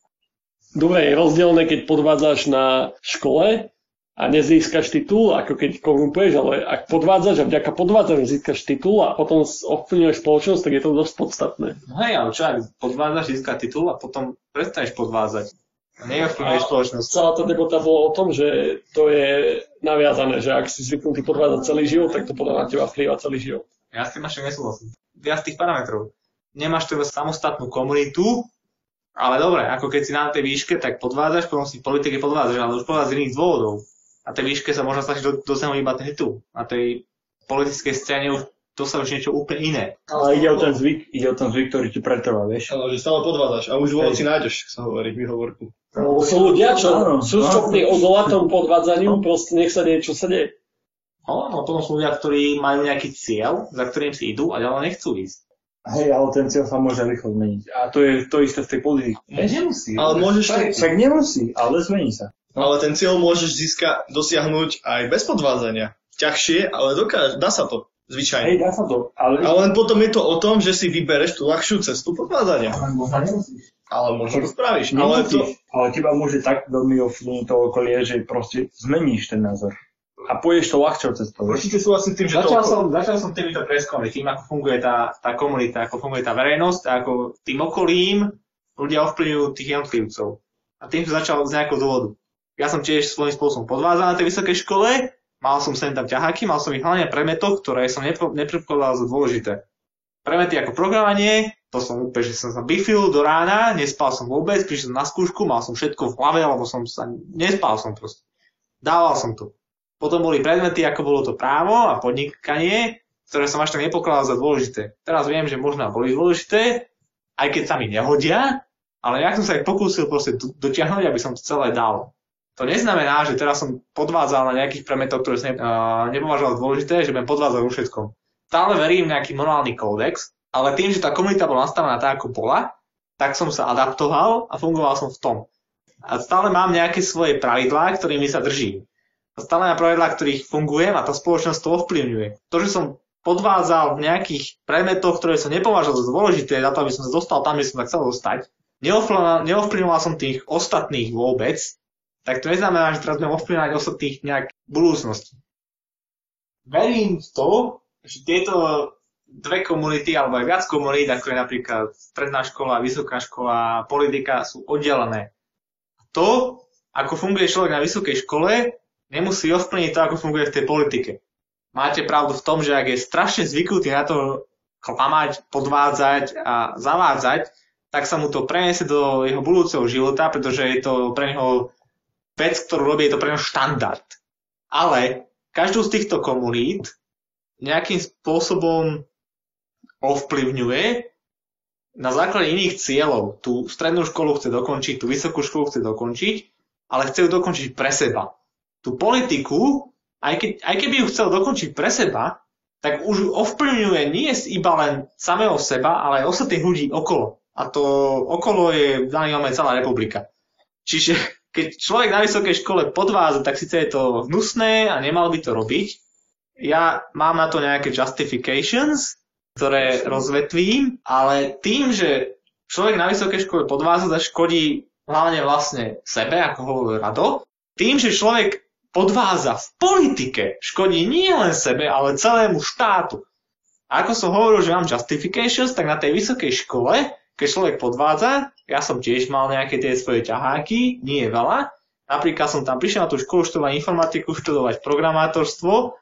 Dobre, je rozdielne, keď podvádzaš na škole a nezískaš titul, ako keď korumpuješ, ale ak podvádzaš a vďaka podvádzaniu získaš titul a potom ovplyvňuješ spoločnosť, tak je to dosť podstatné. No hej, ale čo ak podvádzaš, získať titul a potom prestaneš podvádzať? Neovplyvňuješ spoločnosť. Celá tá debata bola o tom, že to je naviazané, že ak si zvyknutý podvádzať celý život, tak to podľa na teba vplýva celý život. Ja s tým až nesúhlasím. Viac tých parametrov. Nemáš teda samostatnú komunitu, ale dobre, ako keď si na tej výške, tak podvádzaš, potom si v politike podvádzaš, ale už podvádzaš z iných dôvodov. Na tej výške sa možno stať, že dosiahnu iba ten titul. Na tej politickej scéne už to sa už niečo úplne iné. Ale ide o ten zvyk, ide o ten zvyk, ktorý ti pretrvá, vieš. Ale že stále podvádzaš a už dôvod si nájdeš, sa hovorí výhovorku. No, sú ľudia, čo áno, sú schopní odolať tomu podvádzaniu, proste nech sa deje, čo sa deje. No, no potom sú ľudia, ktorí majú nejaký cieľ, za ktorým si idú a ďalej nechcú ísť. Hej, ale ten cieľ sa môže rýchlo zmeniť. A to je to isté v tej politike. Ne, nemusí. Ale môžeš tak, tak nemusí, ale zmení sa. No. Ale ten cieľ môžeš získať, dosiahnuť aj bez podvádzania. Ťažšie, ale dokáže, dá sa to. Zvyčajne. Hej, dá sa to. Ale... ale len potom je to o tom, že si vybereš tú ľahšiu cestu podvádzania. Ale možno to spravíš. Ale, to... ale teba môže tak veľmi ovplyvniť to okolie, že proste zmeníš ten názor a pôjdeš to ľahčou cestou. Určite súhlasím tým, že začal to... Som, začal som týmito preskami, tým, ako funguje tá, tá komunita, ako funguje tá verejnosť a ako tým okolím ľudia ovplyvňujú tých jednotlivcov. A tým som začal z nejakého dôvodu. Ja som tiež svojím spôsobom podvázal na tej vysokej škole, mal som sem tam ťaháky, mal som ich hlavne premetoch, ktoré som nepredpokladal za dôležité. Premety ako programovanie, to som úplne, že som sa bifil do rána, nespal som vôbec, prišiel som na skúšku, mal som všetko v hlave, lebo som sa, nespal som proste. Dával som to. Potom boli predmety, ako bolo to právo a podnikanie, ktoré som až tak nepokladal za dôležité. Teraz viem, že možno boli dôležité, aj keď sa mi nehodia, ale ja som sa ich pokúsil proste dotiahnuť, aby som to celé dal. To neznamená, že teraz som podvádzal na nejakých predmetoch, ktoré som ne, uh, nepovažoval dôležité, že budem podvádzať vo všetkom. Stále verím v nejaký morálny kódex, ale tým, že tá komunita bola nastavená tak, ako bola, tak som sa adaptoval a fungoval som v tom. A stále mám nejaké svoje pravidlá, ktorými sa držím na pravidlá, ktorých fungujem a tá spoločnosť to ovplyvňuje. To, že som podvádzal v nejakých predmetoch, ktoré som nepovažoval za dôležité, za to, aby som sa dostal tam, kde som sa chcel dostať, neovplyvňoval som tých ostatných vôbec, tak to neznamená, že teraz budem ovplyvňovať ostatných nejak v budúcnosti. Verím v to, že tieto dve komunity, alebo aj viac komunít, ako je napríklad stredná škola, vysoká škola, politika, sú oddelené. To, ako funguje človek na vysokej škole, nemusí ovplyvniť to, ako funguje v tej politike. Máte pravdu v tom, že ak je strašne zvyknutý na to klamať, podvádzať a zavádzať, tak sa mu to preniesie do jeho budúceho života, pretože je to pre neho vec, ktorú robí, je to pre neho štandard. Ale každú z týchto komunít nejakým spôsobom ovplyvňuje na základe iných cieľov. Tú strednú školu chce dokončiť, tú vysokú školu chce dokončiť, ale chce ju dokončiť pre seba. Tú politiku, aj, keď, aj keby ju chcel dokončiť pre seba, tak už ovplyvňuje nie iba len samého seba, ale aj ostatných ľudí okolo. A to okolo je v daný moment celá republika. Čiže keď človek na vysokej škole podváza, tak síce je to hnusné a nemal by to robiť. Ja mám na to nejaké justifications, ktoré rozvetvím, ale tým, že človek na vysokej škole podváza, škodí hlavne vlastne sebe, ako hovoril Rado, tým, že človek podváza v politike, škodí nie len sebe, ale celému štátu. A ako som hovoril, že mám justifications, tak na tej vysokej škole keď človek podvádza, ja som tiež mal nejaké tie svoje ťaháky, nie je veľa. Napríklad som tam prišiel na tú školu študovať informatiku, študovať programátorstvo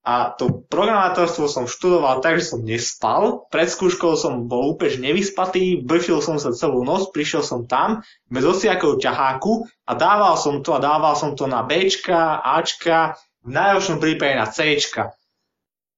a to programátorstvo som študoval tak, že som nespal. Pred skúškou som bol úplne nevyspatý, bršil som sa celú noc, prišiel som tam bez osiakého ťaháku a dával som to a dával som to na Bčka, Ačka, v najhoršom prípade na Cčka.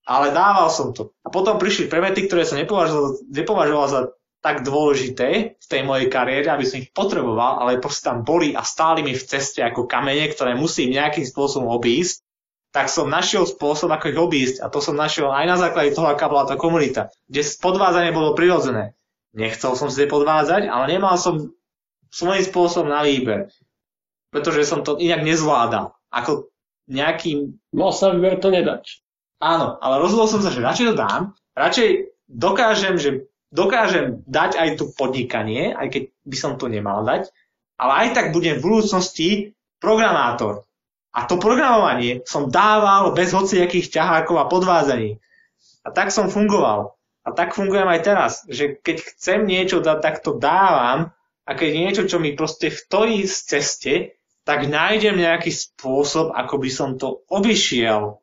Ale dával som to. A potom prišli premety, ktoré som nepovažoval, nepovažoval za tak dôležité v tej mojej kariére, aby som ich potreboval, ale proste tam boli a stáli mi v ceste ako kamene, ktoré musím nejakým spôsobom obísť, tak som našiel spôsob, ako ich obísť a to som našiel aj na základe toho, aká bola tá komunita, kde podvádzanie bolo prirodzené. Nechcel som si podvádzať, ale nemal som svojím spôsobom na výber, pretože som to inak nezvládal. Ako nejakým... Mal sa výber to nedať. Áno, ale rozhodol som sa, že radšej to dám, radšej dokážem, že dokážem dať aj tu podnikanie, aj keď by som to nemal dať, ale aj tak budem v budúcnosti programátor. A to programovanie som dával bez hociakých ťahákov a podvázaní. A tak som fungoval. A tak fungujem aj teraz, že keď chcem niečo dať, tak to dávam a keď niečo, čo mi proste stojí z ceste, tak nájdem nejaký spôsob, ako by som to obišiel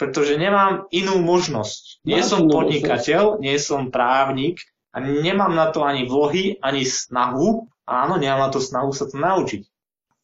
pretože nemám inú možnosť. Nie som podnikateľ, nie som právnik a nemám na to ani vlohy, ani snahu. Áno, nemám na to snahu sa to naučiť.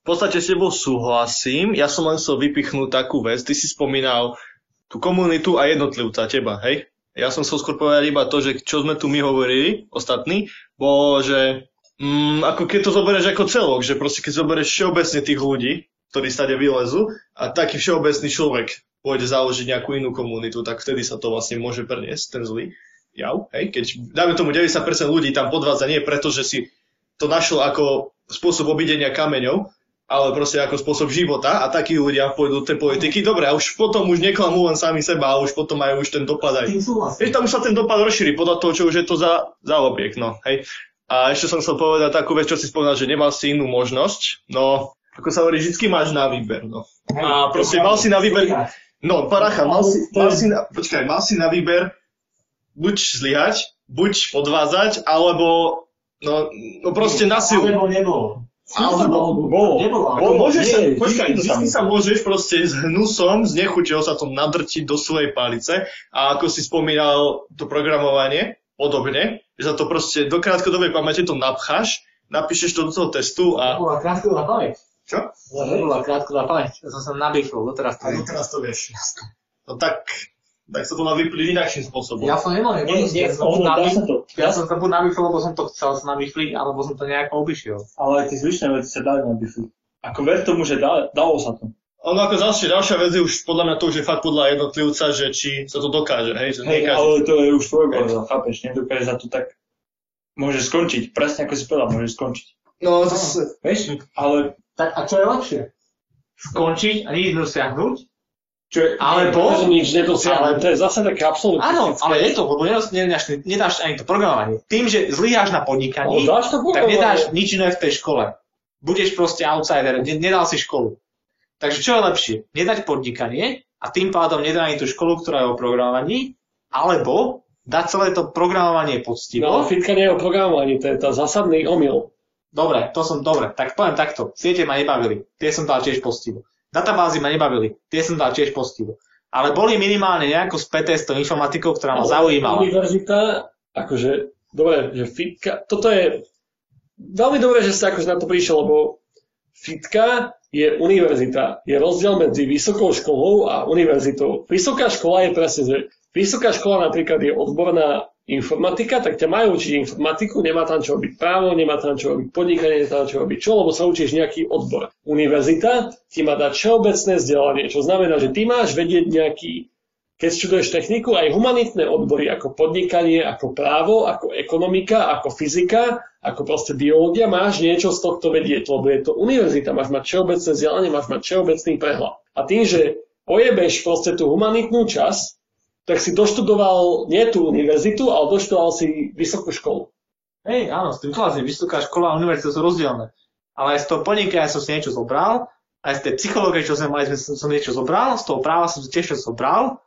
V podstate s tebou súhlasím. Ja som len chcel vypichnúť takú vec. Ty si spomínal tú komunitu a jednotlivca, teba, hej? Ja som chcel skôr povedať iba to, že čo sme tu my hovorili, ostatní, bolo, že mm, ako keď to zoberieš ako celok, že proste keď zoberieš všeobecne tých ľudí, ktorí stade vylezú a taký všeobecný človek pôjde založiť nejakú inú komunitu, tak vtedy sa to vlastne môže preniesť, ten zlý jav. Hej? Keď, dáme tomu, 90% ľudí tam podvádza nie preto, že si to našlo ako spôsob obidenia kameňov, ale proste ako spôsob života a takí ľudia pôjdu do tej politiky. Dobre, a už potom už neklamú len sami seba, a už potom majú už ten dopad aj. Vieš, tam už sa ten dopad rozšíri podľa toho, čo už je to za, za objekt, no, hej. A ešte som chcel povedať takú vec, čo si spomínal, že nemal si inú možnosť. No, ako sa hovorí, vždy máš na výber, no. A proste mal si na výber, No, paracha, mal si, mal si, na, počkaj, mal si na výber buď zlyhať, buď podvázať, alebo no, no proste na silu. Alebo nebolo. Alebo bolo. Nebolo. Bolo, môžeš sa, počkaj, vždy sa môžeš proste s hnusom, s nechuťou sa to nadrtiť do svojej palice a ako si spomínal to programovanie, podobne, že sa to proste do krátkodobej pamäte to napcháš, napíšeš to do toho testu a... Bola krátkodobá pamäť. Čo? Nebola krátkodobá pamäť, ja som sa nabýchol, doteraz to Doteraz to vieš. No tak, tak sa to má vyplniť inakším spôsobom. Ja som nemal, nie, nie, som ono, dá sa to. Ja som sa buď nabýchol, lebo som to chcel sa nabýchliť, alebo som to nejako obišiel. Ale aj tie zvyšné veci sa dali nabýchliť. Ako ver tomu, že dá, dalo sa to. Ono ako ďalšia, ďalšia vec je už podľa mňa to už je fakt podľa jednotlivca, že či sa to dokáže, hej? Že hej, ale to je už tvoj chápeš, nedokáže sa to tak môže skončiť, presne ako si povedal, môže skončiť. No, zase, vieš, ale tak a čo je lepšie? Skončiť a nič dosiahnuť? Čo je, alebo... Nie, nič nedosiahnuť, to je zase také absolútne. Áno, ale je to, lebo nedáš, nedáš ani to programovanie. Tým, že zlyháš na podnikaní, tak nedáš nič iné v tej škole. Budeš proste outsider, nedal si školu. Takže čo je lepšie? Nedať podnikanie a tým pádom nedať ani tú školu, ktorá je o programovaní, alebo dať celé to programovanie poctivo. No, fitka nie je o programovaní, to je tá zásadný omyl. Dobre, to som, dobre, tak poviem takto. Siete ma nebavili, tie som dal tiež postivo. Databázy ma nebavili, tie som dal tiež postivo. Ale boli minimálne nejako späté s tou informatikou, ktorá ma zaujímala. Univerzita, akože, dobre, že fitka, toto je veľmi dobré, že ste akože na to prišiel, lebo fitka je univerzita. Je rozdiel medzi vysokou školou a univerzitou. Vysoká škola je presne, že vysoká škola napríklad je odborná informatika, tak ťa majú učiť informatiku, nemá tam čo robiť právo, nemá tam čo robiť podnikanie, nemá tam čo robiť čo, lebo sa učíš nejaký odbor. Univerzita ti má dať všeobecné vzdelanie, čo znamená, že ty máš vedieť nejaký, keď študuješ techniku, aj humanitné odbory ako podnikanie, ako právo, ako ekonomika, ako fyzika, ako proste biológia, máš niečo z tohto vedieť, lebo je to univerzita, máš mať všeobecné vzdelanie, máš mať všeobecný prehľad. A tým, že ojebeš proste tú humanitnú časť, tak si doštudoval nie tú univerzitu, ale doštudoval si vysokú školu. Hej, áno, s tým súhlasím, vysoká škola a univerzita sú rozdielne. Ale z toho podnikania som si niečo zobral, aj z tej psychológie, čo sme mali, som niečo zobral, z toho práva som tiež zobral.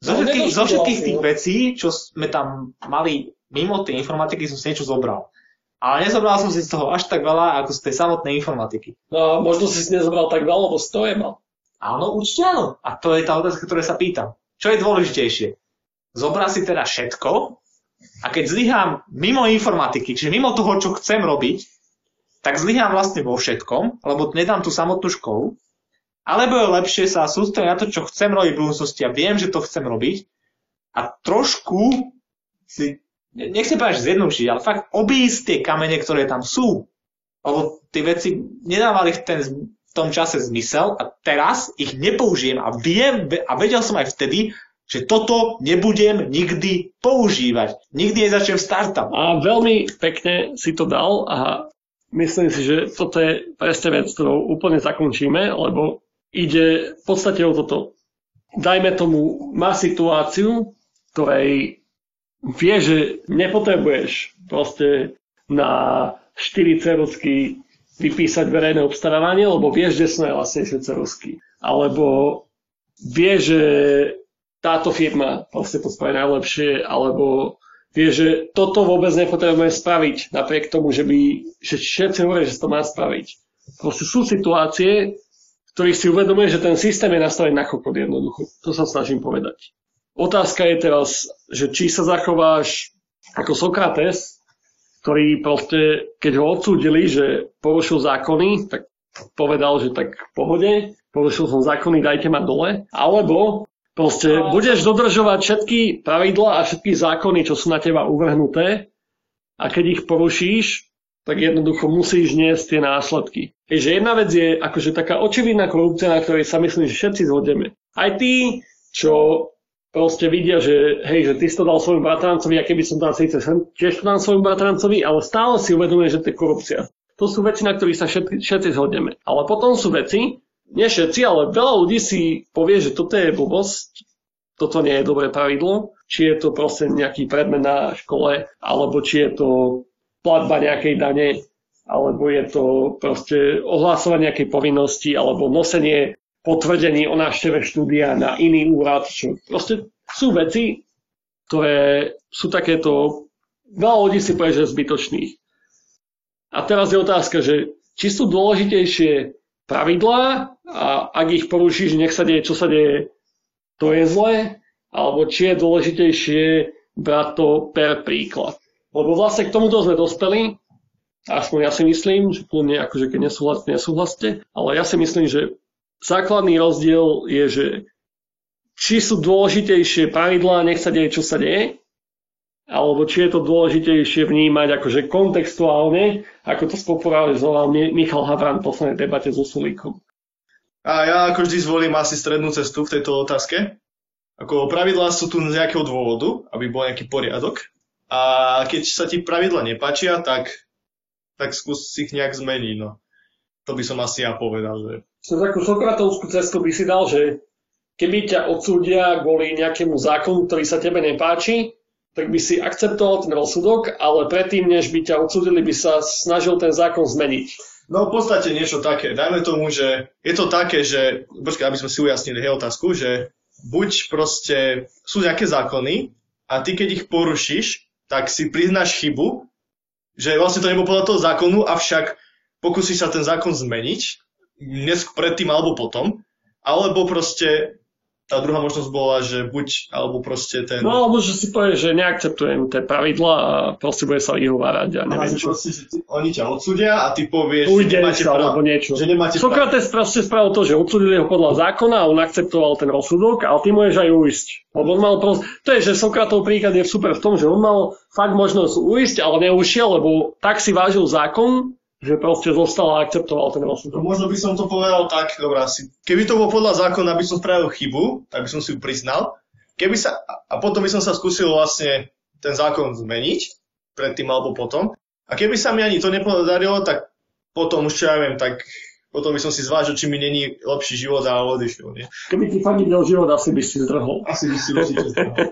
Zo No, všetkých, zo všetkých tých no. vecí, čo sme tam mali mimo tej informatiky, som si niečo zobral. Ale nezobral som si z toho až tak veľa, ako z tej samotnej informatiky. No možno si si nezobral tak veľa, lebo si to je mal. Áno, určite áno. A to je tá otázka, ktoré sa pýtam. Čo je dôležitejšie? Zobrať si teda všetko a keď zlyhám mimo informatiky, čiže mimo toho, čo chcem robiť, tak zlyhám vlastne vo všetkom, lebo nedám tú samotnú školu, alebo je lepšie sa sústrediť na to, čo chcem robiť v budúcnosti a viem, že to chcem robiť a trošku si, nechcem povedať, že zjednodušiť, ale fakt obísť tie kamene, ktoré tam sú. Lebo tie veci nedávali ten, v tom čase zmysel a teraz ich nepoužijem a viem a vedel som aj vtedy, že toto nebudem nikdy používať. Nikdy nezačnem startup. A veľmi pekne si to dal a myslím si, že toto je presne vec, ktorou úplne zakončíme, lebo ide v podstate o toto. Dajme tomu, má situáciu, ktorej vie, že nepotrebuješ proste na 4 cerusky vypísať verejné obstarávanie, lebo vieš, že sú najlasnejšie cerusky. Alebo vie, že táto firma proste to spraví najlepšie, alebo vie, že toto vôbec nepotrebujeme spraviť, napriek tomu, že, by, že všetci hovoria, že to má spraviť. Proste sú situácie, v ktorých si uvedomuje, že ten systém je nastavený na chokot jednoducho. To sa snažím povedať. Otázka je teraz, že či sa zachováš ako Sokrates, ktorý proste, keď ho odsúdili, že porušil zákony, tak povedal, že tak v pohode, porušil som zákony, dajte ma dole. Alebo proste budeš dodržovať všetky pravidlá a všetky zákony, čo sú na teba uvrhnuté a keď ich porušíš, tak jednoducho musíš niesť tie následky. Takže jedna vec je akože taká očividná korupcia, na ktorej sa myslím, že všetci zhodneme. Aj tí, čo proste vidia, že hej, že ty si to dal svojmu bratrancovi, a keby som dal síce sem, tiež to dám svojmu bratrancovi, ale stále si uvedomuje, že to je korupcia. To sú veci, na ktorých sa všetci, všetci zhodneme. Ale potom sú veci, nie všetci, ale veľa ľudí si povie, že toto je blbosť, toto nie je dobré pravidlo, či je to proste nejaký predmet na škole, alebo či je to platba nejakej dane, alebo je to proste ohlásovanie nejakej povinnosti, alebo nosenie potvrdení o návšteve štúdia na iný úrad. Čo proste sú veci, ktoré sú takéto, veľa ľudí si povie, že zbytočných. A teraz je otázka, že či sú dôležitejšie pravidlá a ak ich porušíš, nech sa deje, čo sa deje, to je zlé, alebo či je dôležitejšie brať to per príklad. Lebo vlastne k tomuto sme dospeli, aspoň ja si myslím, že kľudne akože keď nesúhlasíte, nesúhlasíte, ale ja si myslím, že základný rozdiel je, že či sú dôležitejšie pravidlá, nech sa deje, čo sa deje, alebo či je to dôležitejšie vnímať akože kontextuálne, ako to spopularizoval Michal Havran v poslednej debate s Usulíkom. A ja ako vždy zvolím asi strednú cestu v tejto otázke. Ako pravidlá sú tu z nejakého dôvodu, aby bol nejaký poriadok. A keď sa ti pravidla nepáčia, tak, tak skús ich nejak zmeniť. No. To by som asi ja povedal. Že... Cez takú Sokratovskú cestu by si dal, že keby ťa odsúdia kvôli nejakému zákonu, ktorý sa tebe nepáči, tak by si akceptoval ten rozsudok, ale predtým, než by ťa odsúdili, by sa snažil ten zákon zmeniť. No v podstate niečo také. Dajme tomu, že je to také, že, počkaj, aby sme si ujasnili hej, otázku, že buď proste sú nejaké zákony a ty keď ich porušíš, tak si priznáš chybu, že vlastne to nebolo podľa toho zákonu, avšak pokúsiš sa ten zákon zmeniť, dnes predtým alebo potom, alebo proste tá druhá možnosť bola, že buď, alebo proste ten... No alebo že si povie, že neakceptujem tie pravidla a proste bude sa vyhovárať a neviem že čo. proste, že ty, oni ťa odsudia a ty povieš, že Ujde nemáte sa alebo niečo. Že nemáte. Sokrates proste spravil to, že odsudili ho podľa zákona a on akceptoval ten rozsudok, ale ty môžeš aj uísť. Lebo on mal proste, to je, že Sokratov príklad je super v tom, že on mal fakt možnosť uísť, ale neušiel, lebo tak si vážil zákon, že proste zostal a akceptoval ten No, rozsudok. možno by som to povedal tak, dobrá, si, keby to bolo podľa zákona, by som spravil chybu, tak by som si ju priznal. Keby sa, a potom by som sa skúsil vlastne ten zákon zmeniť, predtým alebo potom. A keby sa mi ani to nepodarilo, tak potom už čo ja viem, tak potom by som si zvážil, či mi není lepší život a odišiel. Nie? Keby ti o život, asi by si zdrhol. Asi by si určite.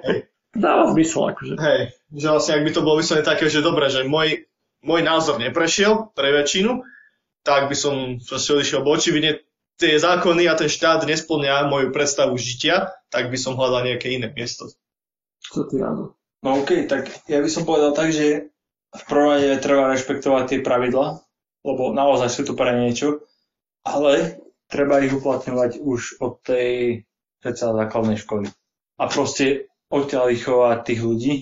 Hej. Dáva zmysel, akože. Hej, že vlastne ak by to bolo vyslovene také, že dobre, že môj, môj názor neprešiel pre väčšinu, tak by som proste odišiel, bo očividne tie zákony a ten štát nesplňa moju predstavu žitia, tak by som hľadal nejaké iné miesto. Čo ty áno. No OK, tak ja by som povedal tak, že v prvom rade treba rešpektovať tie pravidla, lebo naozaj sú tu pre niečo, ale treba ich uplatňovať už od tej predsa základnej školy. A proste odtiaľ vychovať tých ľudí,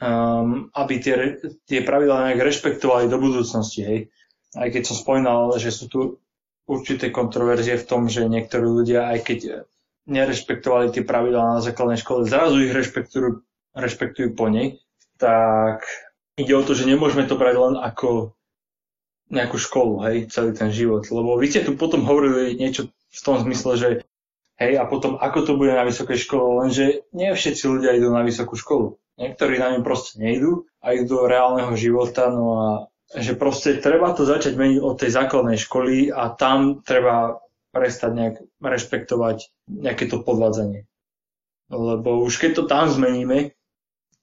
um, aby tie, tie pravidlá nejak rešpektovali do budúcnosti. Hej. Aj keď som spomínal, že sú tu určité kontroverzie v tom, že niektorí ľudia, aj keď nerešpektovali tie pravidlá na základnej škole, zrazu ich rešpektujú, rešpektujú po nej, tak ide o to, že nemôžeme to brať len ako nejakú školu, hej, celý ten život. Lebo vy ste tu potom hovorili niečo v tom zmysle, že hej, a potom ako to bude na vysokej škole, lenže nie všetci ľudia idú na vysokú školu. Niektorí na ňu proste nejdú a idú do reálneho života, no a že proste treba to začať meniť od tej základnej školy a tam treba prestať nejak rešpektovať nejaké to podvádzanie. Lebo už keď to tam zmeníme,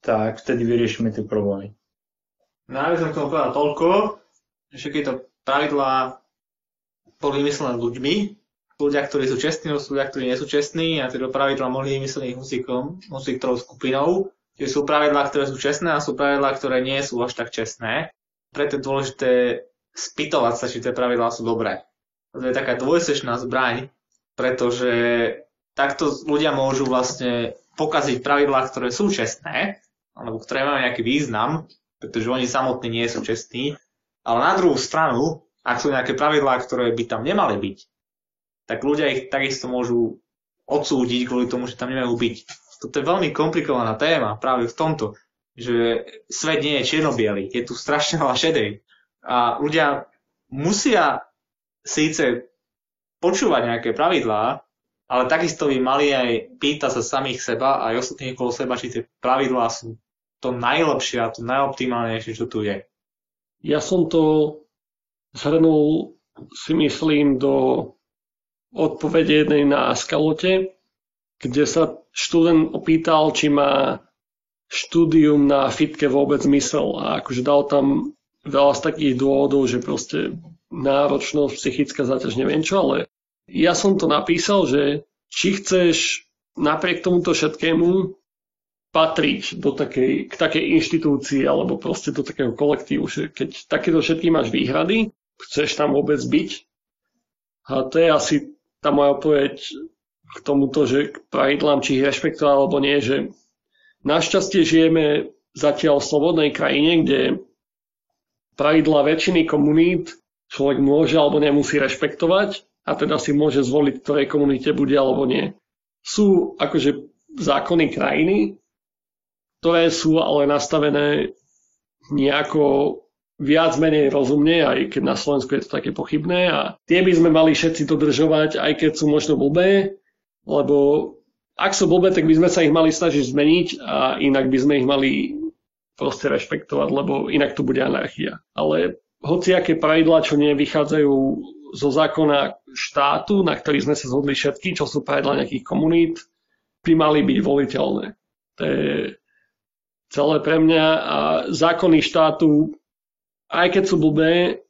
tak vtedy vyriešime tie problémy. No ja by som k tomu povedal toľko, že keď to pravidlá boli vymyslené ľuďmi, ľudia, ktorí sú čestní, sú ľudia, ktorí nie sú čestní a tieto pravidlá mohli vymyslené muzikom, muzikovou skupinou. Čiže sú pravidlá, ktoré sú čestné a sú pravidlá, ktoré nie sú až tak čestné. Preto je dôležité spýtovať sa, či tie pravidlá sú dobré. To je taká dvojsečná zbraň, pretože takto ľudia môžu vlastne pokaziť pravidlá, ktoré sú čestné, alebo ktoré majú nejaký význam, pretože oni samotní nie sú čestní. Ale na druhú stranu, ak sú nejaké pravidlá, ktoré by tam nemali byť, tak ľudia ich takisto môžu odsúdiť kvôli tomu, že tam nemajú byť. Toto je veľmi komplikovaná téma práve v tomto, že svet nie je čierno je tu strašne veľa šedej. A ľudia musia síce počúvať nejaké pravidlá, ale takisto by mali aj pýtať sa samých seba a aj ostatných okolo seba, či tie pravidlá sú to najlepšie a to najoptimálnejšie, čo tu je. Ja som to zhrnul, si myslím, do odpovede jednej na skalote, kde sa študent opýtal, či má štúdium na fitke vôbec zmysel a akože dal tam veľa z takých dôvodov, že proste náročnosť, psychická záťaž, neviem čo, ale ja som to napísal, že či chceš napriek tomuto všetkému patriť do takej, k takej inštitúcii alebo proste do takého kolektívu, že keď takéto všetky máš výhrady, chceš tam vôbec byť. A to je asi tá moja odpoveď k tomuto, že k pravidlám, či ich rešpektovať alebo nie, že našťastie žijeme zatiaľ v slobodnej krajine, kde pravidla väčšiny komunít človek môže alebo nemusí rešpektovať a teda si môže zvoliť, ktorej komunite bude alebo nie. Sú akože zákony krajiny, ktoré sú ale nastavené nejako viac menej rozumne, aj keď na Slovensku je to také pochybné a tie by sme mali všetci dodržovať, aj keď sú možno blbé, lebo ak sú blbé, tak by sme sa ich mali snažiť zmeniť a inak by sme ich mali proste rešpektovať, lebo inak tu bude anarchia. Ale hociaké pravidlá, čo nevychádzajú zo zákona štátu, na ktorých sme sa zhodli všetky, čo sú pravidlá nejakých komunít, by mali byť voliteľné. To je celé pre mňa a zákony štátu, aj keď sú blbé,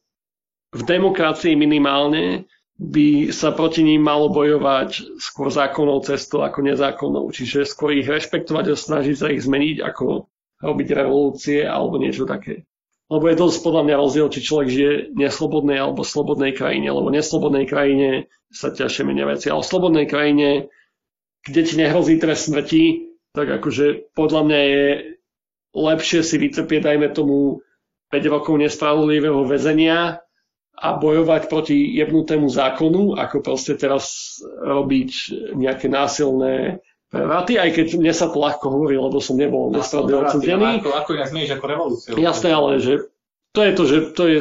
v demokracii minimálne by sa proti ním malo bojovať skôr zákonnou cestou ako nezákonnou. Čiže skôr ich rešpektovať a snažiť sa ich zmeniť, ako robiť revolúcie alebo niečo také. Lebo je dosť podľa mňa rozdiel, či človek žije v neslobodnej alebo slobodnej krajine, lebo v neslobodnej krajine sa ťažšie menia veci, ale v slobodnej krajine, kde ti nehrozí trest smrti, tak akože podľa mňa je lepšie si vytrpieť, dajme tomu, 5 rokov nespravodlivého väzenia a bojovať proti jebnutému zákonu, ako proste teraz robiť nejaké násilné prevraty, aj keď mne sa to ľahko hovorí, lebo som nebol nespravodlivo odsudený. Ako, ako inak zmieš ako revolúciu. Jasné, ale že to je to, že to je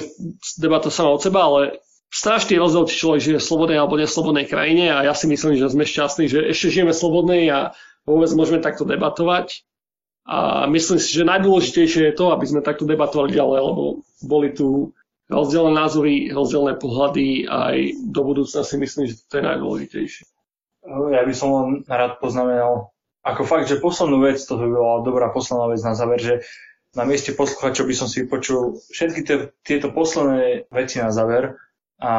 debata sama od seba, ale strašný rozdiel, či človek žije v slobodnej alebo neslobodnej krajine a ja si myslím, že sme šťastní, že ešte žijeme v slobodnej a vôbec môžeme takto debatovať. A myslím si, že najdôležitejšie je to, aby sme takto debatovali ďalej, lebo boli tu rozdielne názory, rozdielne pohľady aj do budúcna si myslím, že to je najdôležitejšie. Ja by som len rád poznamenal, ako fakt, že poslednú vec, to by bola dobrá posledná vec na záver, že na mieste posluchačov by som si vypočul všetky te, tieto posledné veci na záver a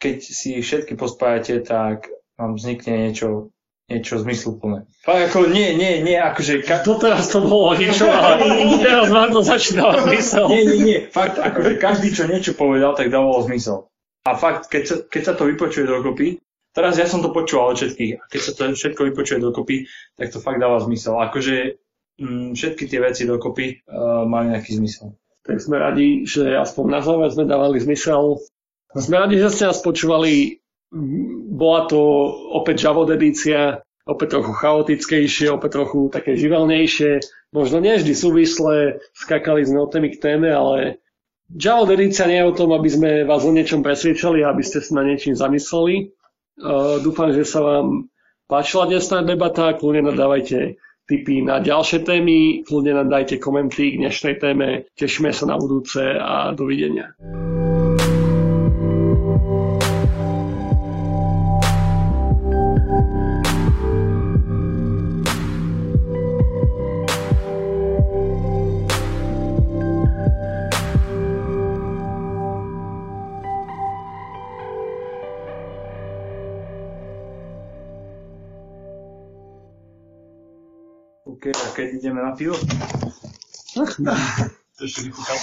keď si všetky pospájate, tak vám vznikne niečo niečo zmysluplné. Fakt ako nie, nie, nie, akože... Ka- to teraz to bolo niečo, ale teraz vám to začína zmysel. Nie, nie, nie, fakt akože každý, čo niečo povedal, tak dávalo zmysel. A fakt, keď sa, keď sa to vypočuje dokopy, teraz ja som to počúval od všetkých, a keď sa to všetko vypočuje dokopy, tak to fakt dáva zmysel. Akože m, mm, všetky tie veci dokopy uh, majú nejaký zmysel. Tak sme radi, že aspoň na záver sme dávali zmysel. Sme radi, že ste nás počúvali bola to opäť Javod edícia, opäť trochu chaotickejšie, opäť trochu také živelnejšie. Možno nie vždy súvisle, skakali sme od témy k téme, ale Javod edícia nie je o tom, aby sme vás o niečom presviečali, aby ste sa na niečím zamysleli. Uh, dúfam, že sa vám páčila dnesná debata, kľudne nadávajte tipy na ďalšie témy, kľudne nám dajte komenty k dnešnej téme. Tešíme sa na budúce a dovidenia. Keď ideme na pivo? To ešte vychúkal.